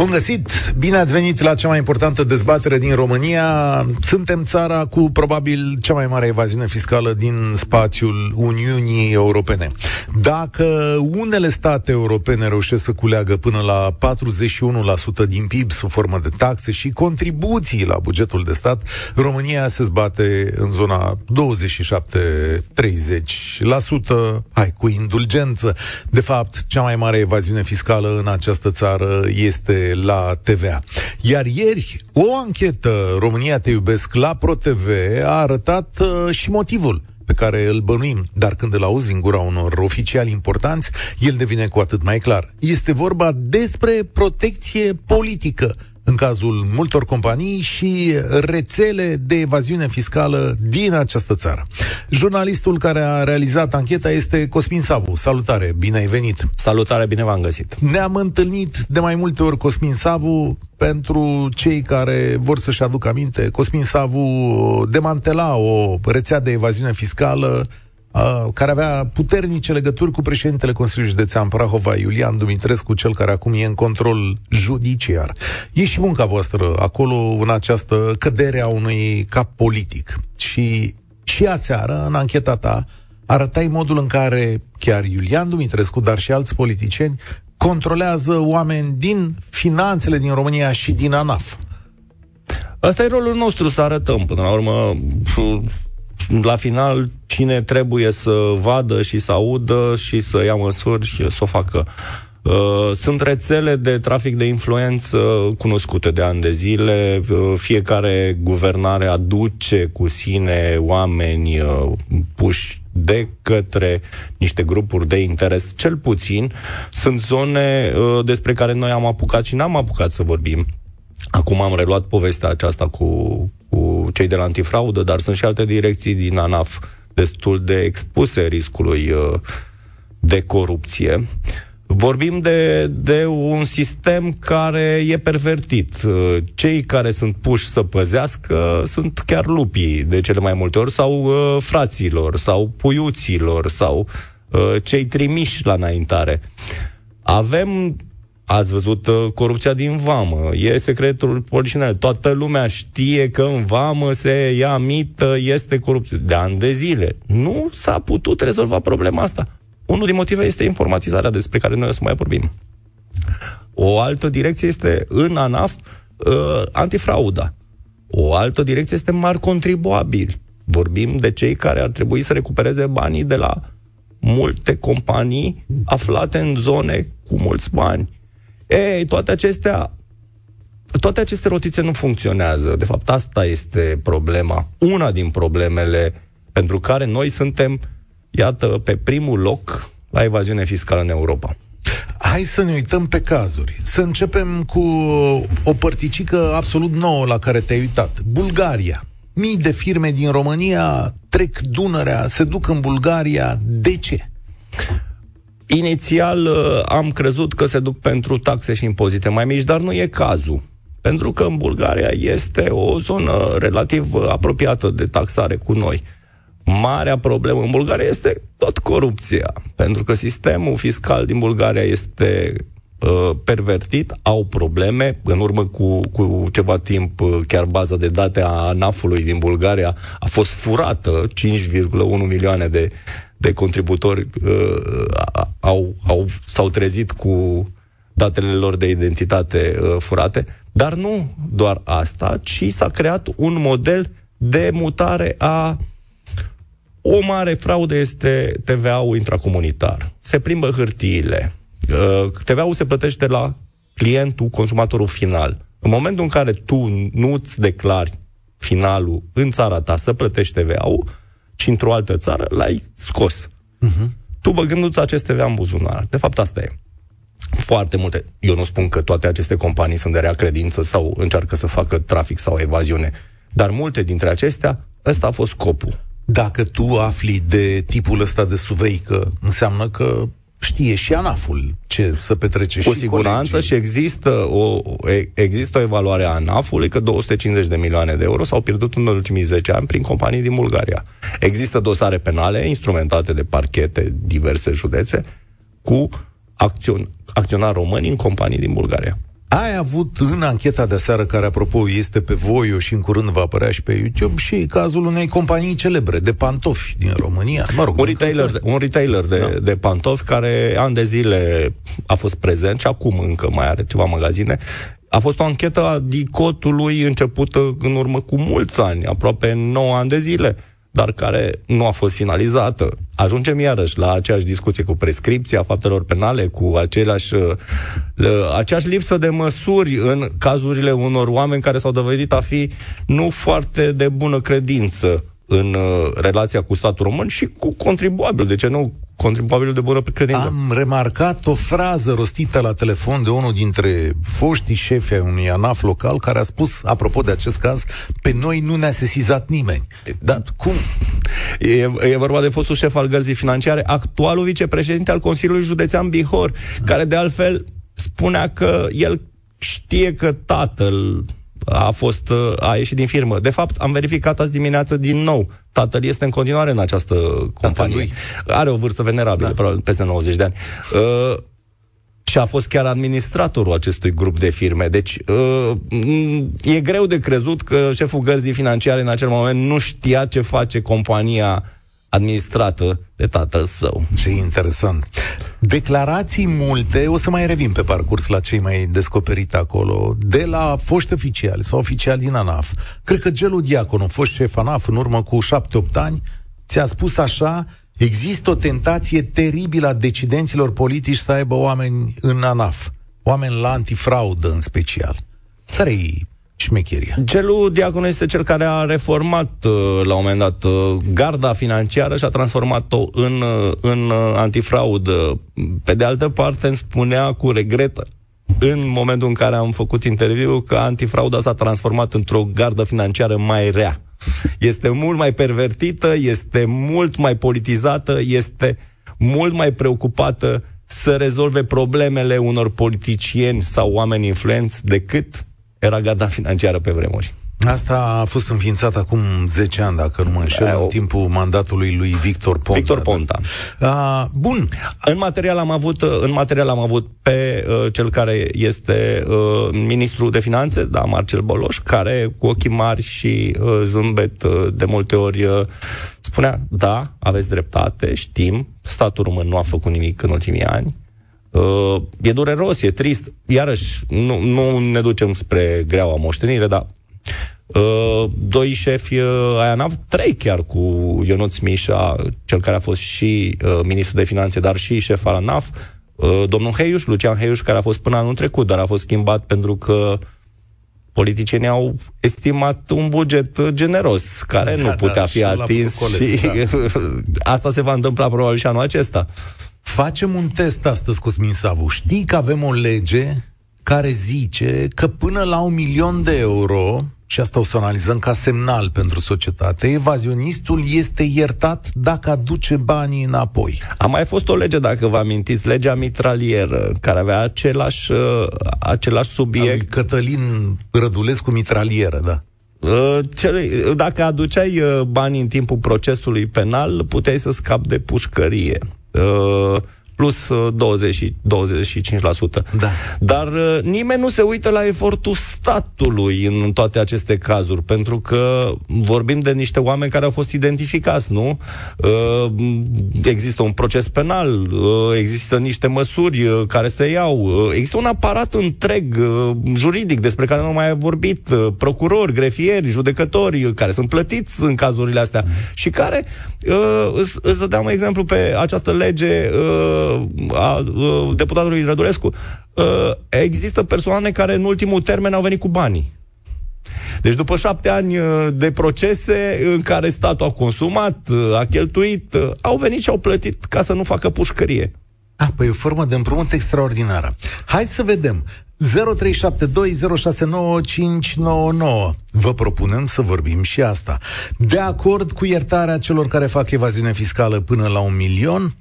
Bun găsit! Bine ați venit la cea mai importantă dezbatere din România. Suntem țara cu probabil cea mai mare evaziune fiscală din spațiul Uniunii Europene. Dacă unele state europene reușesc să culeagă până la 41% din PIB sub formă de taxe și contribuții la bugetul de stat, România se zbate în zona 27-30%, hai, cu indulgență. De fapt, cea mai mare evaziune fiscală în această țară este la TVA. Iar ieri, o anchetă România Te Iubesc la ProTV a arătat uh, și motivul pe care îl bănuim, dar când îl auzi în gura unor oficiali importanți, el devine cu atât mai clar. Este vorba despre protecție politică în cazul multor companii și rețele de evaziune fiscală din această țară. Jurnalistul care a realizat ancheta este Cosmin Savu. Salutare, bine ai venit! Salutare, bine v-am găsit! Ne-am întâlnit de mai multe ori Cosmin Savu pentru cei care vor să-și aducă aminte. Cosmin Savu demantela o rețea de evaziune fiscală uh, care avea puternice legături cu președintele Consiliului Județean Prahova, Iulian Dumitrescu, cel care acum e în control judiciar. E și munca voastră acolo în această cădere a unui cap politic. Și și aseară, în ancheta ta, arătai modul în care chiar Iulian Dumitrescu, dar și alți politicieni, controlează oameni din finanțele din România și din ANAF. Asta e rolul nostru, să arătăm. Până la urmă, la final, cine trebuie să vadă și să audă și să ia măsuri, să o facă. Uh, sunt rețele de trafic de influență cunoscute de ani de zile. Uh, fiecare guvernare aduce cu sine oameni uh, puși de către niște grupuri de interes, cel puțin. Sunt zone despre care noi am apucat și n-am apucat să vorbim. Acum am reluat povestea aceasta cu, cu cei de la antifraudă, dar sunt și alte direcții din ANAF destul de expuse riscului de corupție. Vorbim de, de un sistem care e pervertit. Cei care sunt puși să păzească sunt chiar lupii de cele mai multe ori, sau uh, fraților, sau puiuților, sau uh, cei trimiși la înaintare. Avem Ați văzut uh, corupția din vamă, e secretul polițional. Toată lumea știe că în vamă se ia mită, este corupție. De ani de zile. Nu s-a putut rezolva problema asta. Unul din motive este informatizarea despre care noi o să mai vorbim. O altă direcție este în ANAF uh, antifrauda. O altă direcție este mari contribuabili. Vorbim de cei care ar trebui să recupereze banii de la multe companii aflate în zone cu mulți bani. Ei, toate acestea toate aceste rotițe nu funcționează. De fapt, asta este problema. Una din problemele pentru care noi suntem iată, pe primul loc la evaziune fiscală în Europa. Hai să ne uităm pe cazuri. Să începem cu o părticică absolut nouă la care te-ai uitat. Bulgaria. Mii de firme din România trec Dunărea, se duc în Bulgaria. De ce? Inițial uh, am crezut că se duc pentru taxe și impozite mai mici, dar nu e cazul. Pentru că în Bulgaria este o zonă relativ apropiată de taxare cu noi. Marea problemă în Bulgaria este tot corupția, pentru că sistemul fiscal din Bulgaria este uh, pervertit, au probleme. În urmă cu, cu ceva timp, uh, chiar baza de date a ANAF-ului din Bulgaria a fost furată, 5,1 milioane de, de contributori uh, au, au, s-au trezit cu datele lor de identitate uh, furate, dar nu doar asta, ci s-a creat un model de mutare a o mare fraudă este TVA-ul intracomunitar. Se plimbă hârtiile. Uh, TVA-ul se plătește la clientul, consumatorul final. În momentul în care tu nu îți declari finalul în țara ta să plătești TVA-ul, ci într-o altă țară l-ai scos. Uh-huh. Tu băgându-ți acest TVA în buzunar. De fapt, asta e. Foarte multe. Eu nu spun că toate aceste companii sunt de rea credință sau încearcă să facă trafic sau evaziune. Dar multe dintre acestea, ăsta a fost scopul dacă tu afli de tipul ăsta de suveică, înseamnă că știe și ANAF-ul ce să petrece Cu și siguranță colegii. și există o, există o evaluare a ANAF-ului că 250 de milioane de euro s-au pierdut în ultimii 10 ani prin companii din Bulgaria. Există dosare penale instrumentate de parchete diverse județe cu acțion, acționari români în companii din Bulgaria. Ai avut în ancheta de seară, care apropo este pe Voio și în curând va apărea și pe YouTube, și cazul unei companii celebre de pantofi din România. Mă rog, Un retailer, un retailer de, da. de pantofi care ani de zile a fost prezent și acum încă mai are ceva magazine. A fost o anchetă a DICOT-ului începută în urmă cu mulți ani, aproape 9 ani de zile dar care nu a fost finalizată. Ajungem iarăși la aceeași discuție cu prescripția faptelor penale, cu aceleași, uh, aceeași lipsă de măsuri în cazurile unor oameni care s-au dovedit a fi nu foarte de bună credință în uh, relația cu statul român și cu contribuabil, de ce nu contribuabilul de bună credință. Am remarcat o frază rostită la telefon de unul dintre foștii șefi ai unui ANAF local care a spus, apropo de acest caz, pe noi nu ne-a sesizat nimeni. Dar cum? E, e vorba de fostul șef al gărzii financiare, actualul vicepreședinte al Consiliului Județean Bihor, care de altfel spunea că el știe că tatăl a fost a ieșit din firmă. De fapt, am verificat azi dimineață din nou. Tatăl este în continuare în această companie. Are o vârstă venerabilă, da. probabil peste 90 de ani. Uh, și a fost chiar administratorul acestui grup de firme. Deci uh, e greu de crezut că șeful gărzii financiare în acel moment nu știa ce face compania administrată de tatăl său. Ce interesant. Declarații multe, o să mai revin pe parcurs la cei mai descoperite acolo, de la foști oficiali sau oficiali din ANAF. Cred că Gelu Diaconu, fost șef ANAF în urmă cu 7-8 ani, ți-a spus așa, există o tentație teribilă a decidenților politici să aibă oameni în ANAF, oameni la antifraudă în special. Care-i șmecheria. Gelu Diaconu este cel care a reformat uh, la un moment dat uh, garda financiară și a transformat-o în, uh, în antifraudă. Pe de altă parte îmi spunea cu regret în momentul în care am făcut interviu că antifrauda s-a transformat într-o gardă financiară mai rea. Este mult mai pervertită, este mult mai politizată, este mult mai preocupată să rezolve problemele unor politicieni sau oameni influenți decât era garda financiară pe vremuri. Asta a fost înființat acum 10 ani, dacă nu mă înșel, da, în timpul mandatului lui Victor Ponta. Victor Ponta. Da. Uh, bun. În material am avut, în material am avut pe uh, cel care este uh, ministrul de finanțe, da, Marcel Boloș, care cu ochii mari și uh, zâmbet uh, de multe ori uh, spunea, da, aveți dreptate, știm, statul român nu a făcut nimic în ultimii ani, Uh, e dureros, e trist. Iarăși, nu, nu ne ducem spre greaua moștenire, dar uh, doi șefi uh, ai ANAV, trei chiar cu Ionuț Mișa, cel care a fost și uh, ministru de finanțe, dar și șef al ANAF, uh, domnul Heiuș, Lucian Heiuș, care a fost până anul trecut, dar a fost schimbat pentru că politicienii au estimat un buget generos, care da, nu putea da, fi atins și da. asta se va întâmpla probabil și anul acesta. Facem un test astăzi, Cosmin Savu. Știi că avem o lege care zice că până la un milion de euro, și asta o să analizăm ca semnal pentru societate, evazionistul este iertat dacă aduce banii înapoi. A mai fost o lege, dacă vă amintiți, legea mitralieră, care avea același, uh, același subiect. Cătălin Rădulescu mitralieră, da. Uh, dacă aduceai uh, bani în timpul procesului penal, puteai să scapi de pușcărie. Uh, plus 20, uh, 25%. Da. Dar uh, nimeni nu se uită la efortul statului în toate aceste cazuri, pentru că vorbim de niște oameni care au fost identificați, nu? Uh, există un proces penal, uh, există niște măsuri uh, care se iau, uh, există un aparat întreg uh, juridic despre care nu mai ai vorbit, uh, procurori, grefieri, judecători, uh, care sunt plătiți în cazurile astea și care, uh, îți, îți dădeam un exemplu pe această lege uh, a deputatului Rădulescu, există persoane care în ultimul termen au venit cu banii. Deci după șapte ani de procese în care statul a consumat, a cheltuit, au venit și au plătit ca să nu facă pușcărie. Ah, păi e o formă de împrumut extraordinară. Hai să vedem. 0372069599. Vă propunem să vorbim și asta. De acord cu iertarea celor care fac evaziune fiscală până la un milion?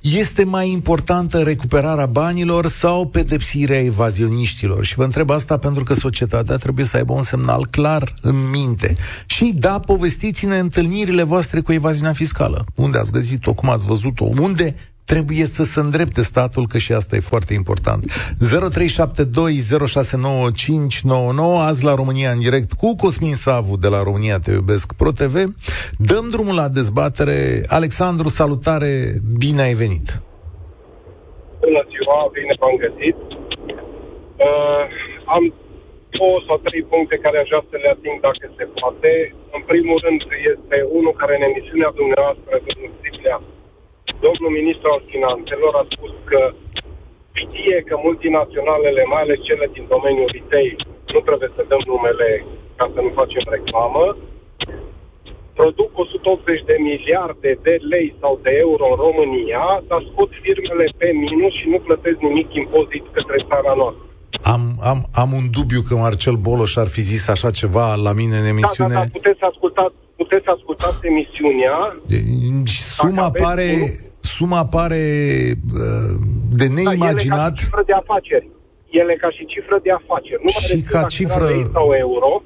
Este mai importantă recuperarea banilor sau pedepsirea evazioniștilor? Și vă întreb asta pentru că societatea trebuie să aibă un semnal clar în minte. Și da, povestiți-ne întâlnirile voastre cu evaziunea fiscală. Unde ați găsit-o? Cum ați văzut-o? Unde trebuie să se îndrepte statul, că și asta e foarte important. 0372069599 azi la România în direct cu Cosmin Savu de la România Te Iubesc Pro TV. Dăm drumul la dezbatere. Alexandru, salutare, bine ai venit! Bună ziua, bine v-am găsit. Uh, am două sau trei puncte care aș vrea să le ating dacă se poate. În primul rând este unul care în emisiunea dumneavoastră, domnul Stiglea, domnul ministru al finanțelor a spus că știe că multinaționalele, mai ales cele din domeniul retail, nu trebuie să dăm numele ca să nu facem reclamă, produc 180 de miliarde de lei sau de euro în România, dar scot firmele pe minus și nu plătesc nimic impozit către țara noastră. Am, am, am un dubiu că Marcel Boloș ar fi zis așa ceva la mine în emisiune. Da, da, da puteți asculta, puteți asculta emisiunea. Suma pare, suma pare uh, de neimaginat. Da, ele ca și cifră de afaceri. Ele ca și cifră de afaceri. Nu și ca cifră... sau euro,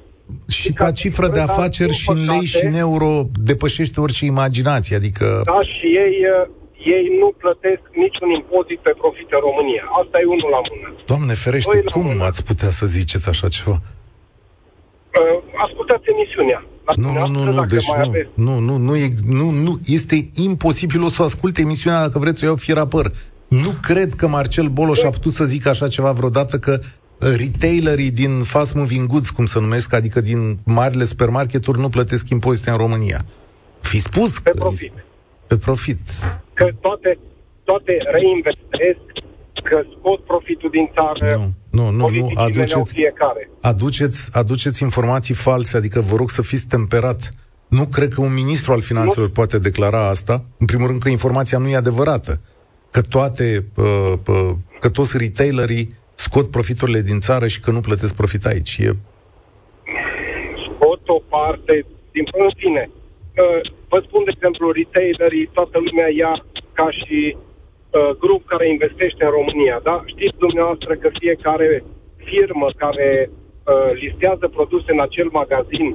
și ca cifră de afaceri și în lei și în euro depășește orice imaginație, adică... Da, și ei, uh, ei nu plătesc niciun impozit pe profit în România. Asta e unul la mână. Doamne ferește, Doi cum mână. ați putea să ziceți așa ceva? Uh, ascultați emisiunea. Nu, nu, nu, nu, deci nu, nu, nu, nu, e, nu, nu, este imposibil o să ascult emisiunea dacă vreți să iau firapăr. Nu cred că Marcel Boloș a putut să zică așa ceva vreodată că uh, retailerii din fast moving goods, cum se numesc, adică din marile supermarketuri, nu plătesc impozite în România. Fi spus pe că profit. Pe profit. Că toate, toate reinvestesc că scot profitul din țară, nu, nu, nu, nu. Aduceți, fiecare. Aduceți, aduceți informații false, adică vă rog să fiți temperat. Nu cred că un ministru al finanțelor nu. poate declara asta. În primul rând că informația nu e adevărată. Că toate, uh, uh, că toți retailerii scot profiturile din țară și că nu plătesc profit aici. E... Scot o parte din în fine. Uh, vă spun, de exemplu, retailerii, toată lumea ia ca și uh, grup care investește în România, da? Știți dumneavoastră că fiecare firmă care uh, listează produse în acel magazin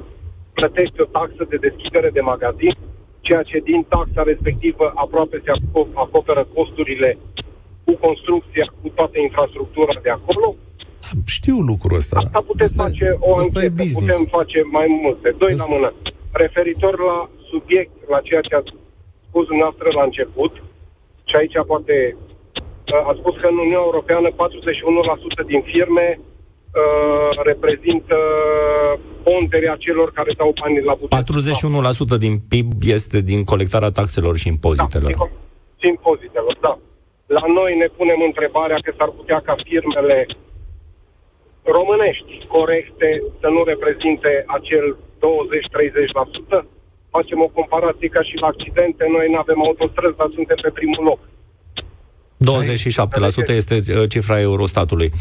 plătește o taxă de deschidere de magazin, ceea ce din taxa respectivă aproape se acoperă costurile cu construcția, cu toată infrastructura de acolo. Știu lucrul ăsta. Asta puteți asta, face o anchetă, putem face mai multe. Doi asta... la mână. Referitor la subiect, la ceea ce ați spus dumneavoastră la început, și aici poate a spus că în Uniunea Europeană 41% din firme uh, reprezintă ponderea celor care dau banii la buget. 41% din PIB este din colectarea taxelor și impozitelor. Da, și impozitelor, da. La noi ne punem întrebarea că s-ar putea ca firmele românești corecte să nu reprezinte acel 20-30%? Facem o comparație ca și la accidente, noi nu avem autostrăzi, dar suntem pe primul loc. 27% este uh, cifra Eurostatului.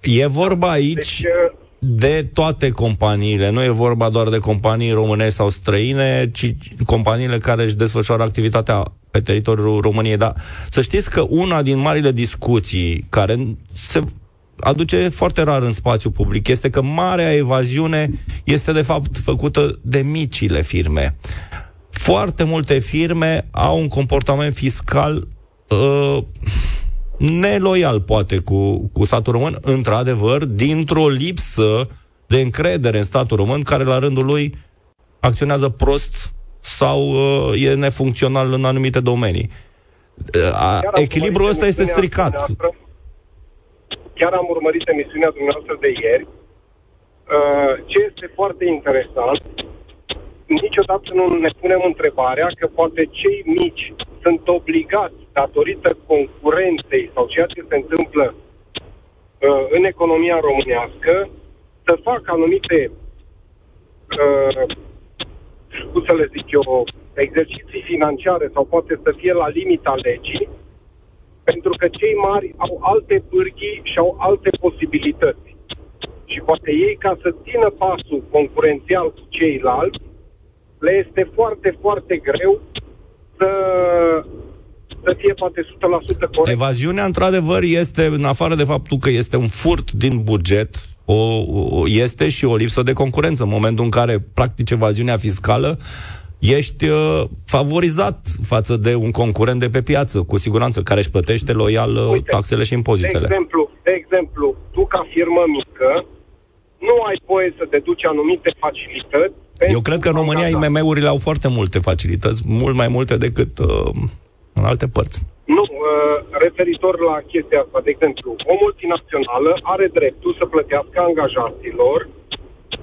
E vorba aici deci, uh, de toate companiile, nu e vorba doar de companii românești sau străine, ci companiile care își desfășoară activitatea pe teritoriul României. Dar să știți că una din marile discuții care se aduce foarte rar în spațiu public este că marea evaziune este de fapt făcută de micile firme. Foarte multe firme au un comportament fiscal uh, neloial, poate, cu, cu statul român, într-adevăr, dintr-o lipsă de încredere în statul român, care la rândul lui acționează prost sau uh, e nefuncțional în anumite domenii. Uh, echilibrul ăsta este stricat. Noastră, chiar am urmărit emisiunea dumneavoastră de ieri. Uh, ce este foarte interesant, niciodată nu ne punem întrebarea că poate cei mici sunt obligați, datorită concurenței sau ceea ce se întâmplă uh, în economia românească, să facă anumite, uh, cum să le zic eu, exerciții financiare sau poate să fie la limita legii, pentru că cei mari au alte pârghii și au alte posibilități. Și poate ei, ca să țină pasul concurențial cu ceilalți, le este foarte, foarte greu să, să fie poate 100% corect. Evaziunea, într-adevăr, este, în afară de faptul că este un furt din buget, o, o, este și o lipsă de concurență. În momentul în care practici evaziunea fiscală, ești uh, favorizat față de un concurent de pe piață, cu siguranță, care își plătește loial uh, Uite, taxele și impozitele. De exemplu, de exemplu, tu ca firmă mică nu ai voie să deduci anumite facilități. Eu cred că în România IMM-urile au foarte multe facilități, mult mai multe decât uh, în alte părți. Nu, uh, referitor la chestia asta, de exemplu, o multinațională are dreptul să plătească angajaților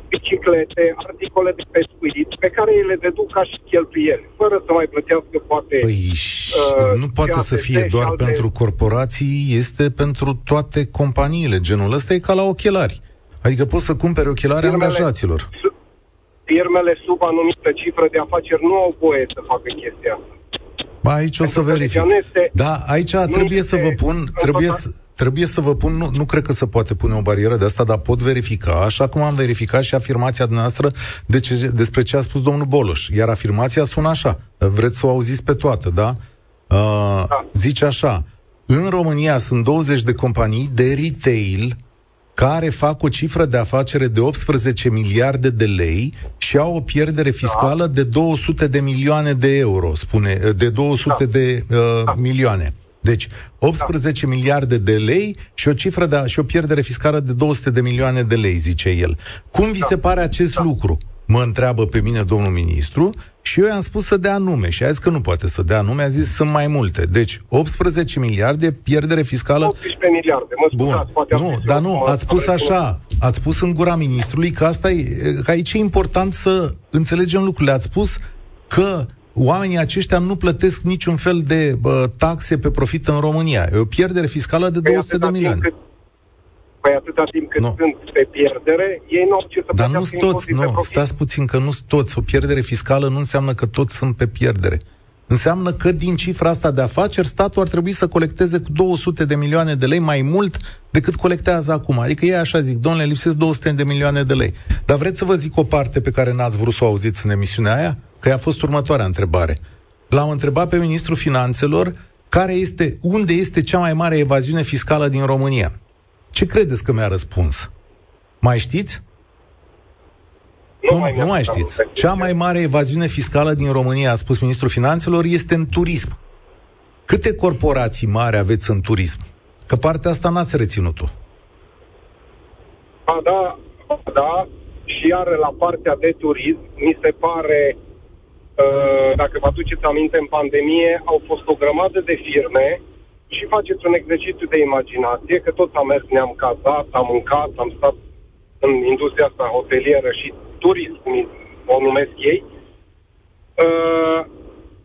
biciclete, articole de pescuit, pe care ele le deduc ca și cheltuieli, fără să mai plătească poate... Păi, uh, nu poate să fie doar alte... pentru corporații, este pentru toate companiile. Genul ăsta e ca la ochelari. Adică poți să cumperi ochelari firmele, angajaților. Firmele sub anumită cifră de afaceri nu au voie să facă chestia asta. Ba, aici o să verific. Este, da, aici trebuie să vă pun, trebuie să, trebuie să vă pun, nu, nu cred că se poate pune o barieră de asta, dar pot verifica, așa cum am verificat și afirmația dumneavoastră de ce, despre ce a spus domnul Boloș. Iar afirmația sună așa, vreți să o auziți pe toată, da? Uh, da. Zice așa, în România sunt 20 de companii de retail care fac o cifră de afacere de 18 miliarde de lei și au o pierdere fiscală da. de 200 de milioane de euro, spune, de 200 da. de uh, da. milioane. Deci, 18 da. miliarde de lei și o cifră de, și o pierdere fiscală de 200 de milioane de lei, zice el. Cum vi da. se pare acest da. lucru? Mă întreabă pe mine domnul ministru și eu i-am spus să dea nume și a zis că nu poate să dea nume, a zis sunt mai multe. Deci 18 miliarde pierdere fiscală. 18 miliarde, mă scuzați, Bun. poate Nu, dar nu, ați spus așa, ați spus în gura ministrului că asta e, că aici e important să înțelegem lucrurile. Ați spus că oamenii aceștia nu plătesc niciun fel de bă, taxe pe profit în România. E o pierdere fiscală de 200 păi de milioane. Cât, păi atâta timp cât nu. sunt pe pierdere, ei nu au ce să Dar nu toți, nu, stați puțin, că nu sunt toți. O pierdere fiscală nu înseamnă că toți sunt pe pierdere. Înseamnă că din cifra asta de afaceri, statul ar trebui să colecteze cu 200 de milioane de lei mai mult decât colectează acum. Adică ei așa zic, domnule, lipsesc 200 de milioane de lei. Dar vreți să vă zic o parte pe care n-ați vrut să o auziți în emisiunea aia? Că a fost următoarea întrebare. L-am întrebat pe ministrul finanțelor care este, unde este cea mai mare evaziune fiscală din România. Ce credeți că mi-a răspuns? Mai știți? Nu, nu mai, nu mai știți. Cea mai mare evaziune fiscală din România, a spus ministrul finanțelor, este în turism. Câte corporații mari aveți în turism? Că partea asta n-ați reținut-o. A, da, da, și iar la partea de turism, mi se pare Uh, dacă vă aduceți aminte, în pandemie au fost o grămadă de firme și faceți un exercițiu de imaginație, că toți am mers, ne-am cazat, am mâncat, am stat în industria asta hotelieră și turism, cum o numesc ei, uh,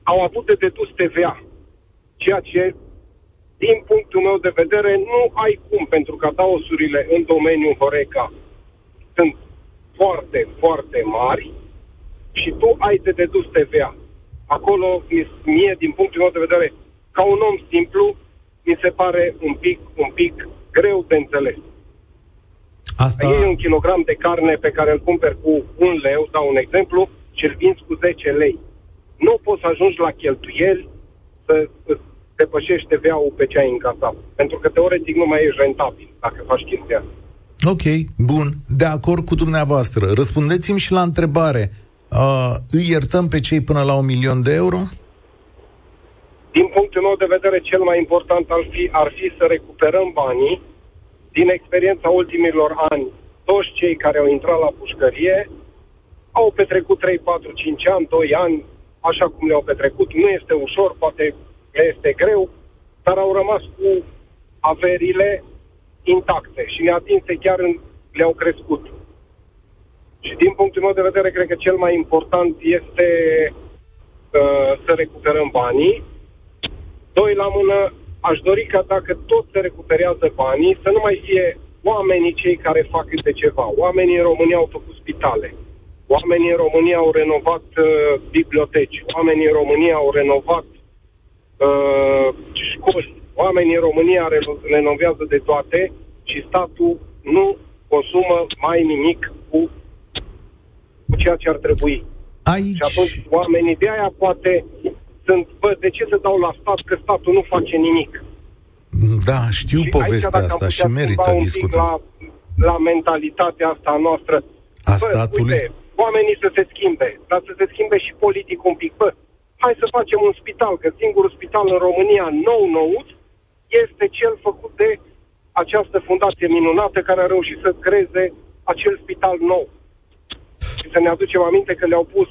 au avut de dedus TVA. Ceea ce, din punctul meu de vedere, nu ai cum, pentru că daosurile în domeniul Horeca sunt foarte, foarte mari și tu ai de dedus TVA. Acolo, mie, din punctul meu de vedere, ca un om simplu, mi se pare un pic, un pic greu de înțeles. Asta... E un kilogram de carne pe care îl cumperi cu un leu, dau un exemplu, și îl vinzi cu 10 lei. Nu poți să ajungi la cheltuieli să depășești TVA-ul pe ce ai încasat. Pentru că teoretic nu mai ești rentabil dacă faci chestia asta. Ok, bun. De acord cu dumneavoastră. Răspundeți-mi și la întrebare. Uh, îi iertăm pe cei până la un milion de euro? Din punctul meu de vedere, cel mai important ar fi, ar fi să recuperăm banii din experiența ultimilor ani. Toți cei care au intrat la pușcărie au petrecut 3, 4, 5 ani, 2 ani, așa cum le-au petrecut. Nu este ușor, poate le este greu, dar au rămas cu averile intacte și neatinse chiar în, le-au crescut. Și din punctul meu de vedere, cred că cel mai important este uh, să recuperăm banii. Doi la mână, aș dori ca dacă tot se recuperează banii, să nu mai fie oamenii cei care fac câte ceva. Oamenii în România au făcut spitale. Oamenii în România au renovat uh, biblioteci. Oamenii în România au renovat uh, școli. Oamenii în România renovează de toate și statul nu consumă mai nimic cu cu ceea ce ar trebui. Aici... Și atunci oamenii de aia poate sunt, bă, de ce să dau la stat că statul nu face nimic? Da, știu și povestea aici, asta și merită discutat. La, la mentalitatea asta noastră. A bă, statului? Uite, oamenii să se schimbe, dar să se schimbe și politic un pic. Bă, hai să facem un spital, că singurul spital în România nou nou este cel făcut de această fundație minunată care a reușit să creeze acel spital nou. Și să ne aducem aminte că le-au pus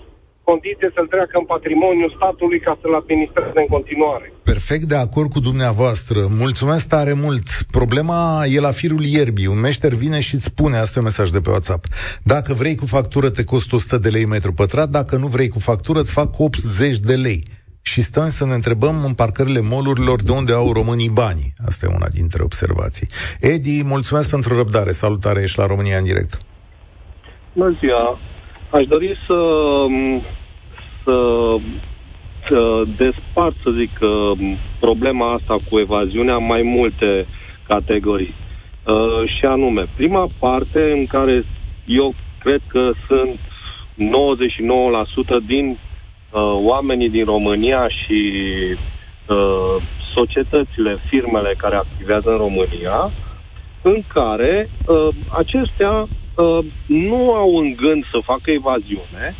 condiție să-l treacă în patrimoniul statului ca să-l administreze în continuare. Perfect de acord cu dumneavoastră. Mulțumesc tare mult. Problema e la firul ierbii. Un meșter vine și îți spune, asta e un mesaj de pe WhatsApp, dacă vrei cu factură te costă 100 de lei metru pătrat, dacă nu vrei cu factură îți fac 80 de lei. Și stăm să ne întrebăm în parcările molurilor de unde au românii banii. Asta e una dintre observații. Edi, mulțumesc pentru răbdare. Salutare, ești la România în direct. Bună ziua! Aș dori să să despart, să zic, problema asta cu evaziunea mai multe categorii. Uh, și anume, prima parte în care eu cred că sunt 99% din uh, oamenii din România și uh, societățile, firmele care activează în România, în care uh, acestea uh, nu au în gând să facă evaziune,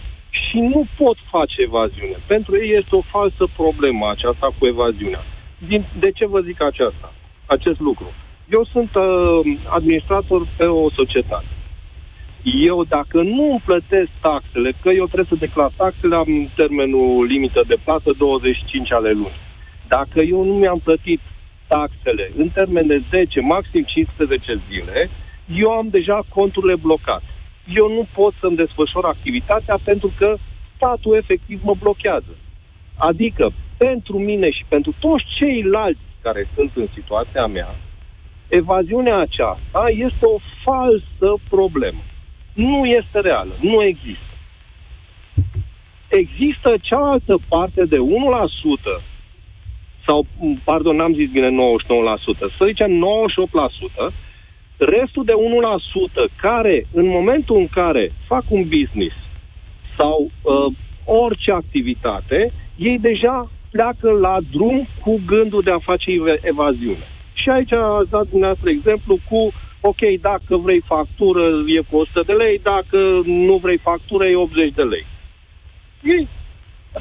și nu pot face evaziune. Pentru ei este o falsă problemă aceasta cu evaziunea. Din, de ce vă zic aceasta? Acest lucru. Eu sunt uh, administrator pe o societate. Eu, dacă nu îmi plătesc taxele, că eu trebuie să declar taxele, am termenul limită de plată 25 ale luni. Dacă eu nu mi-am plătit taxele în termen de 10, maxim 15 zile, eu am deja conturile blocate eu nu pot să-mi desfășor activitatea pentru că statul efectiv mă blochează. Adică, pentru mine și pentru toți ceilalți care sunt în situația mea, evaziunea aceasta este o falsă problemă. Nu este reală, nu există. Există cealaltă parte de 1%, sau, pardon, n-am zis bine 99%, să zicem 98%, restul de 1% care, în momentul în care fac un business sau uh, orice activitate, ei deja pleacă la drum cu gândul de a face evaziune. Și aici ați dat dumneavoastră exemplu cu, ok, dacă vrei factură e cu 100 de lei, dacă nu vrei factură e 80 de lei. Ei,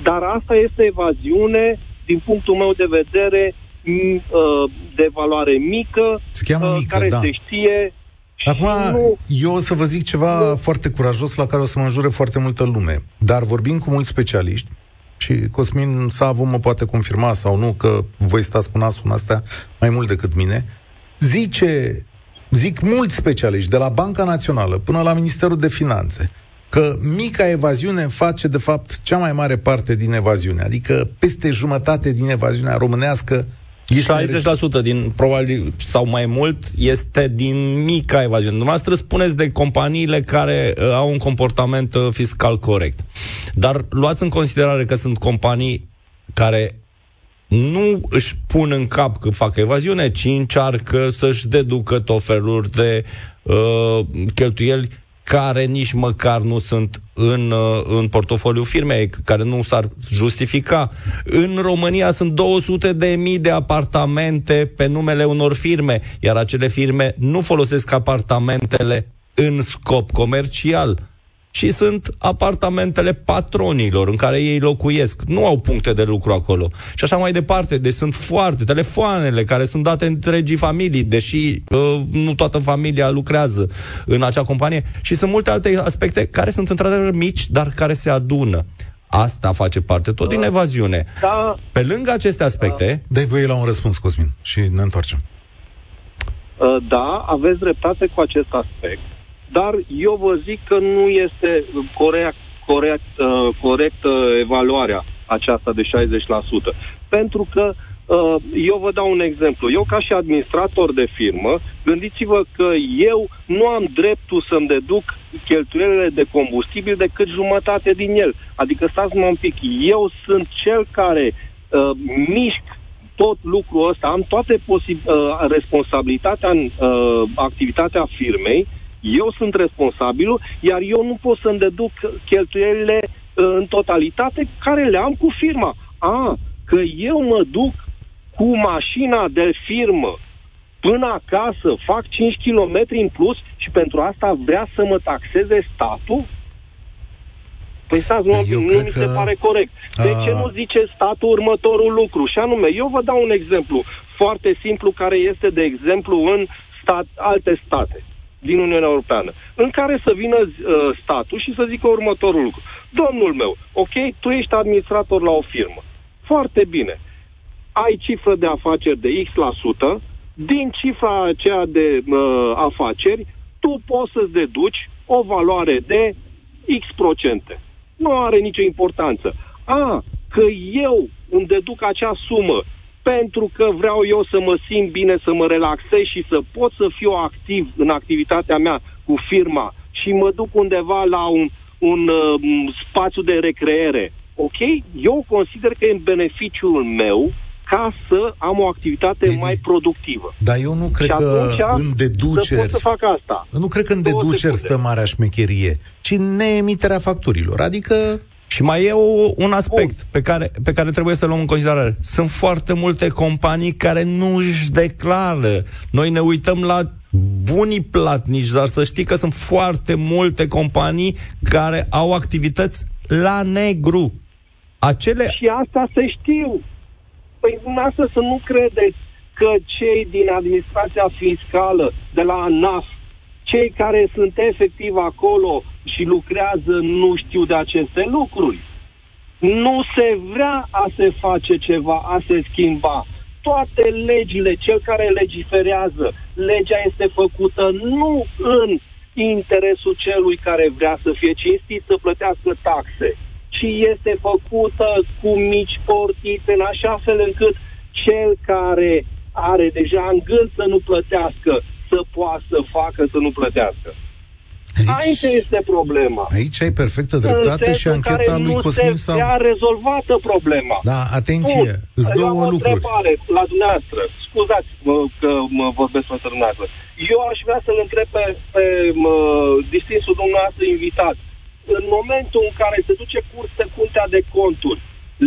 dar asta este evaziune, din punctul meu de vedere, Uh, de valoare mică, Se cheamă uh, mică care da. se știe Acum, nu... eu o să vă zic ceva nu... foarte curajos la care o să mă înjure foarte multă lume. Dar vorbim cu mulți specialiști și Cosmin Savu mă poate confirma sau nu că voi stați cu nasul în astea mai mult decât mine. Zice, zic mulți specialiști, de la Banca Națională până la Ministerul de Finanțe, că mica evaziune face, de fapt, cea mai mare parte din evaziune. Adică peste jumătate din evaziunea românească 60% din, probabil, sau mai mult, este din mica evaziune. Dumneavoastră spuneți de companiile care uh, au un comportament uh, fiscal corect. Dar luați în considerare că sunt companii care nu își pun în cap că fac evaziune, ci încearcă să-și deducă tot felul de uh, cheltuieli care nici măcar nu sunt în, uh, în portofoliu firmei, care nu s-ar justifica. În România sunt 200 de mii de apartamente pe numele unor firme, iar acele firme nu folosesc apartamentele în scop comercial și sunt apartamentele patronilor în care ei locuiesc. Nu au puncte de lucru acolo. Și așa mai departe. Deci sunt foarte telefoanele care sunt date întregii familii, deși uh, nu toată familia lucrează în acea companie. Și sunt multe alte aspecte care sunt într-adevăr mici, dar care se adună. Asta face parte tot din evaziune. Da. Pe lângă aceste aspecte... Da. Dai voie la un răspuns, Cosmin, și ne întoarcem. Uh, da, aveți dreptate cu acest aspect dar eu vă zic că nu este corect, corect, uh, corectă evaluarea aceasta de 60%. Pentru că uh, eu vă dau un exemplu. Eu, ca și administrator de firmă, gândiți-vă că eu nu am dreptul să-mi deduc cheltuielile de combustibil decât jumătate din el. Adică stați mă un pic, eu sunt cel care uh, mișc tot lucrul ăsta, am toate posib- uh, responsabilitatea în uh, activitatea firmei eu sunt responsabilul, iar eu nu pot să-mi deduc cheltuielile uh, în totalitate care le am cu firma. A, că eu mă duc cu mașina de firmă până acasă, fac 5 km în plus și pentru asta vrea să mă taxeze statul? Păi stați, nu, Eu nu cred mi că- se pare corect. De A- ce nu zice statul următorul lucru? Și anume, eu vă dau un exemplu foarte simplu care este, de exemplu, în stat, alte state din Uniunea Europeană, în care să vină uh, statul și să zică următorul lucru. Domnul meu, ok, tu ești administrator la o firmă. Foarte bine. Ai cifră de afaceri de X la sută, din cifra aceea de uh, afaceri, tu poți să-ți deduci o valoare de X procente. Nu are nicio importanță. A, că eu îmi deduc acea sumă pentru că vreau eu să mă simt bine, să mă relaxez și să pot să fiu activ în activitatea mea cu firma și mă duc undeva la un, un uh, spațiu de recreere. Ok? Eu consider că e în beneficiul meu ca să am o activitate Edi, mai productivă. Dar eu nu cred și că atunci în să deduceri... pot să fac asta. Nu cred că în Două deduceri secunde. stă marea șmecherie, ci în neemiterea facturilor. Adică Și mai e o, un aspect pe care, pe care trebuie să luăm în considerare. Sunt foarte multe companii care nu își declară. Noi ne uităm la bunii platnici, dar să știi că sunt foarte multe companii care au activități la negru. Acele Și asta se știu. Păi dumneavoastră să nu credeți că cei din administrația fiscală, de la ANAF, cei care sunt efectiv acolo și lucrează, nu știu de aceste lucruri. Nu se vrea a se face ceva, a se schimba. Toate legile, cel care legiferează, legea este făcută nu în interesul celui care vrea să fie cinstit să plătească taxe, ci este făcută cu mici portițe, în așa fel încât cel care are deja în gând să nu plătească, să poată să facă să nu plătească. Aici este problema. aici ai perfectă dreptate În și sensul în care ancheta lui nu Cosmin se Sav. vrea rezolvată problema. Da, atenție, Bun, îți eu două am o lucruri. întrebare la dumneavoastră. Scuzați-mă că mă vorbesc pentru dumneavoastră. Eu aș vrea să-l întreb pe, pe mă, distinsul dumneavoastră invitat. În momentul în care se duce curte, curtea de conturi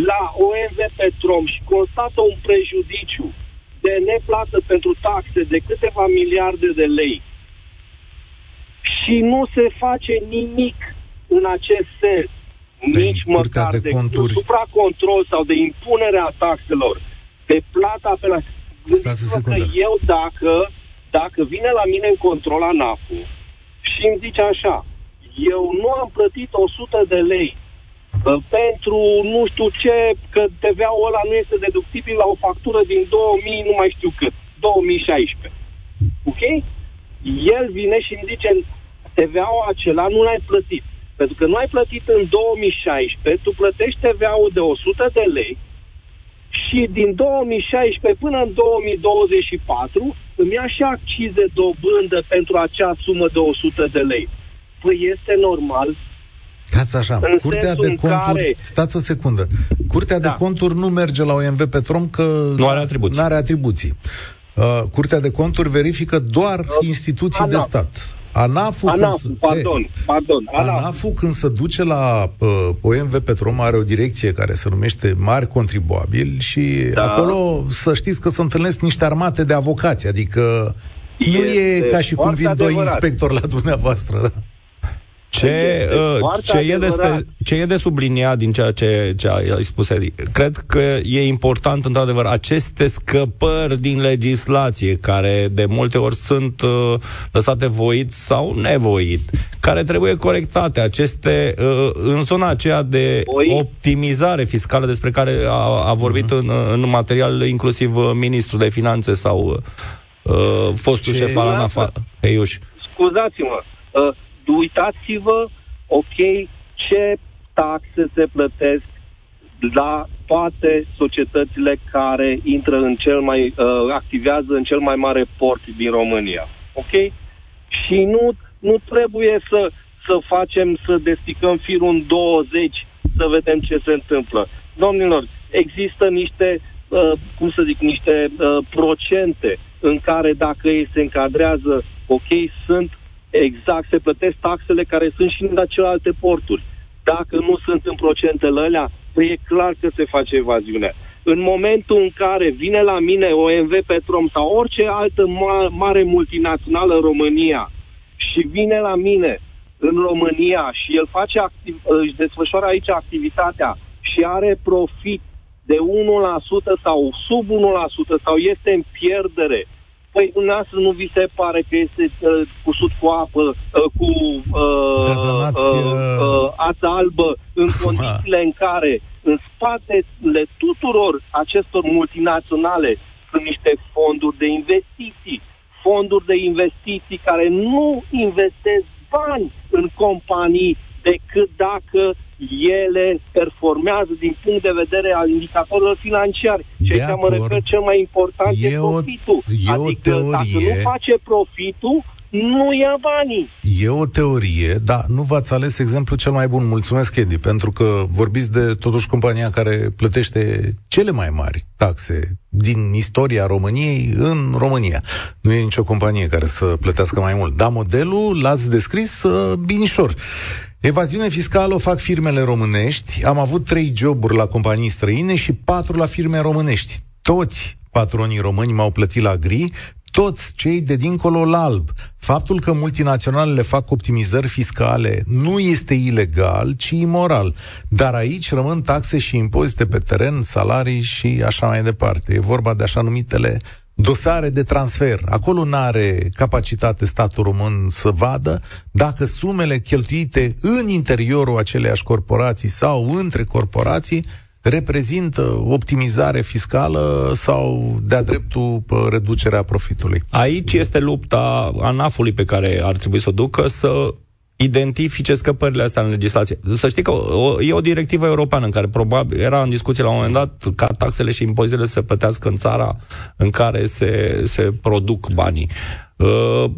la OMV Petrom și constată un prejudiciu de neplată pentru taxe de câteva miliarde de lei. Și nu se face nimic în acest sens, Păi, nici Curtea măcar de de, Conturi- supracontrol sau de impunerea taxelor, de plata pe la... Stați o Gândiți-vă că secundă. eu dacă, dacă vine la mine în control ANAF-ul și îmi zice așa, eu nu am plătit 100 de lei uh, pentru nu știu ce, că TVA-ul ăla nu este deductibil la o factură din 2000, nu mai știu cât, 2016. Ok? El vine și îmi zice, TVA-ul acela nu l-ai plătit. Pentru că nu ai plătit în 2016, tu plătești TVA-ul de 100 de lei și din 2016 până în 2024 îmi ia și accize dobândă pentru acea sumă de 100 de lei. Păi este normal Stați așa, În Curtea sensul de în Conturi, care- stați o secundă, Curtea de Da. Conturi nu merge la OMV Petrom că Nu are atribuții. Nu are atribuții. Uh, Curtea de Conturi verifică doar instituții de ANAF. stat. ANAF-ul, ANAF, când, pardon, pardon, ANAF. ANAF-ul când se duce la uh, OMV Petrom are o direcție care se numește Mari Contribuabili și Da. acolo să știți că se întâlnesc niște armate de avocați, adică nu e Este ca și cum foarte vin doi adevărat. inspectori la dumneavoastră. Da? Ce, Este uh, foarte ce, e de, adevărat. spe- ce e de subliniat din ceea ce, ce ai spus, Edi? Cred că e important, într-adevăr, aceste scăpări din legislație, care de multe ori sunt uh, lăsate voit sau nevoit, care trebuie corectate, aceste, uh, în zona aceea de Voit. optimizare fiscală despre care a, a vorbit în, în material inclusiv uh, ministrul de finanțe sau uh, fostul Ce- șef al ANAF, Heiuș. scuzați-mă, uh, uitați-vă, ok, ce taxe se plătesc la toate societățile care intră în cel mai, uh, activează în cel mai mare port din România. Ok? Și nu, nu trebuie să, să facem, să desticăm firul în 20, să vedem ce se întâmplă. Domnilor, există niște, uh, cum să zic, niște uh, procente în care dacă ei se încadrează, ok, sunt exact, se plătesc taxele care sunt și în celelalte porturi. Dacă nu sunt în procentele alea, Păi e clar că se face evaziune. În momentul în care vine la mine OMV Petrom sau orice altă ma- mare multinațională în România și vine la mine în România și el face activ- își desfășoară aici activitatea și are profit de 1% sau sub 1% sau este în pierdere, Păi, dumneavoastră nu vi se pare că este uh, cusut cu apă, uh, cu uh, uh, uh, uh, ață albă, în condițiile în care în spatele tuturor acestor multinaționale sunt niște fonduri de investiții, fonduri de investiții care nu investesc bani în companii decât dacă ele performează din punct de vedere al indicatorilor financiari. Ce de mă refer cel mai important e, e profitul. E adică o teorie. dacă nu face profitul, nu ia banii. E o teorie, dar nu v-ați ales exemplul cel mai bun. Mulțumesc, Edi, pentru că vorbiți de totuși compania care plătește cele mai mari taxe din istoria României în România. Nu e nicio companie care să plătească mai mult. Dar modelul l-ați descris uh, binișor. Evaziune fiscală o fac firmele românești. Am avut trei joburi la companii străine și patru la firme românești. Toți patronii români m-au plătit la gri, toți cei de dincolo la alb. Faptul că multinaționalele fac optimizări fiscale nu este ilegal, ci imoral. Dar aici rămân taxe și impozite pe teren, salarii și așa mai departe. E vorba de așa numitele dosare de transfer. Acolo nu are capacitate statul român să vadă dacă sumele cheltuite în interiorul aceleiași corporații sau între corporații reprezintă optimizare fiscală sau de-a dreptul reducerea profitului. Aici este lupta ANAF-ului pe care ar trebui să o ducă să identifice scăpările astea în legislație. Să știi că o, e o directivă europeană în care probabil era în discuție la un moment dat ca taxele și impozitele să plătească în țara în care se, se produc banii. Uh,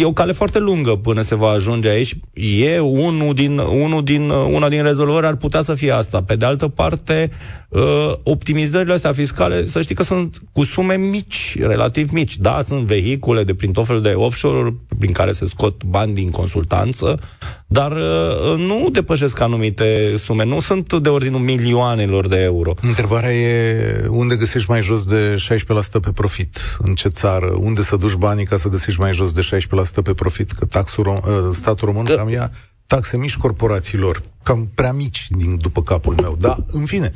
e o cale foarte lungă până se va ajunge aici. E unul din, unul din, una din rezolvări ar putea să fie asta. Pe de altă parte, uh, optimizările astea fiscale, să știi că sunt cu sume mici, relativ mici. Da, sunt vehicule de prin tot felul de offshore prin care se scot bani din consultanță, dar uh, nu depășesc anumite sume. Nu sunt de ordinul milioanelor de euro. Întrebarea e unde găsești mai jos de 16% pe profit? În ce țară? Unde să duci banii ca să găsești mai jos de 16% pe profit? Că taxul rom- uh, statul român că... cam ia taxe mici corporațiilor, cam prea mici din după capul meu. Da, în fine.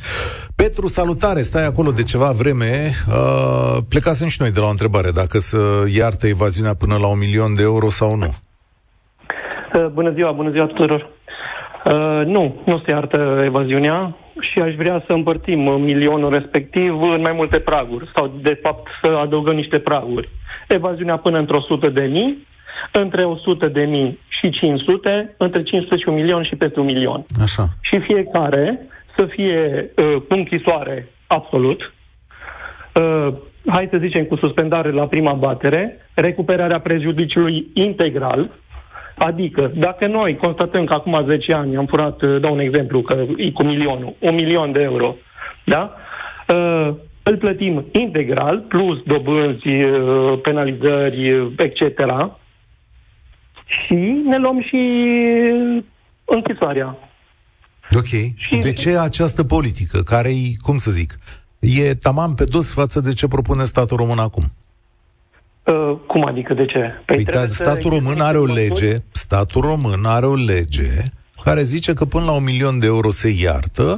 Petru, salutare, stai acolo de ceva vreme. Uh, plecasem și noi de la o întrebare, dacă să iartă evaziunea până la un milion de euro sau nu. Uh, bună ziua, bună ziua tuturor. Uh, nu, nu se iartă evaziunea și aș vrea să împărțim milionul respectiv în mai multe praguri sau, de fapt, să adăugăm niște praguri. Evaziunea până într-o sută de mii, între 100 de mii și 500, între 500 și un milion și peste un milion. Așa. Și fiecare să fie uh, cu închisoare absolut, uh, hai să zicem cu suspendare la prima batere, recuperarea prejudiciului integral, Adică, dacă noi constatăm că acum 10 ani am furat, uh, dau un exemplu, că e cu milionul, un milion de euro, da? Uh, îl plătim integral, plus dobânzi, uh, penalizări, etc. Și ne luăm și închisoarea. Ok. Și... De ce această politică, care e, cum să zic, e tamam pe dos față de ce propune statul român acum? Uh, cum adică de ce? Păi, păi statul român are o lege, statul român are o lege care zice că până la un milion de euro se iartă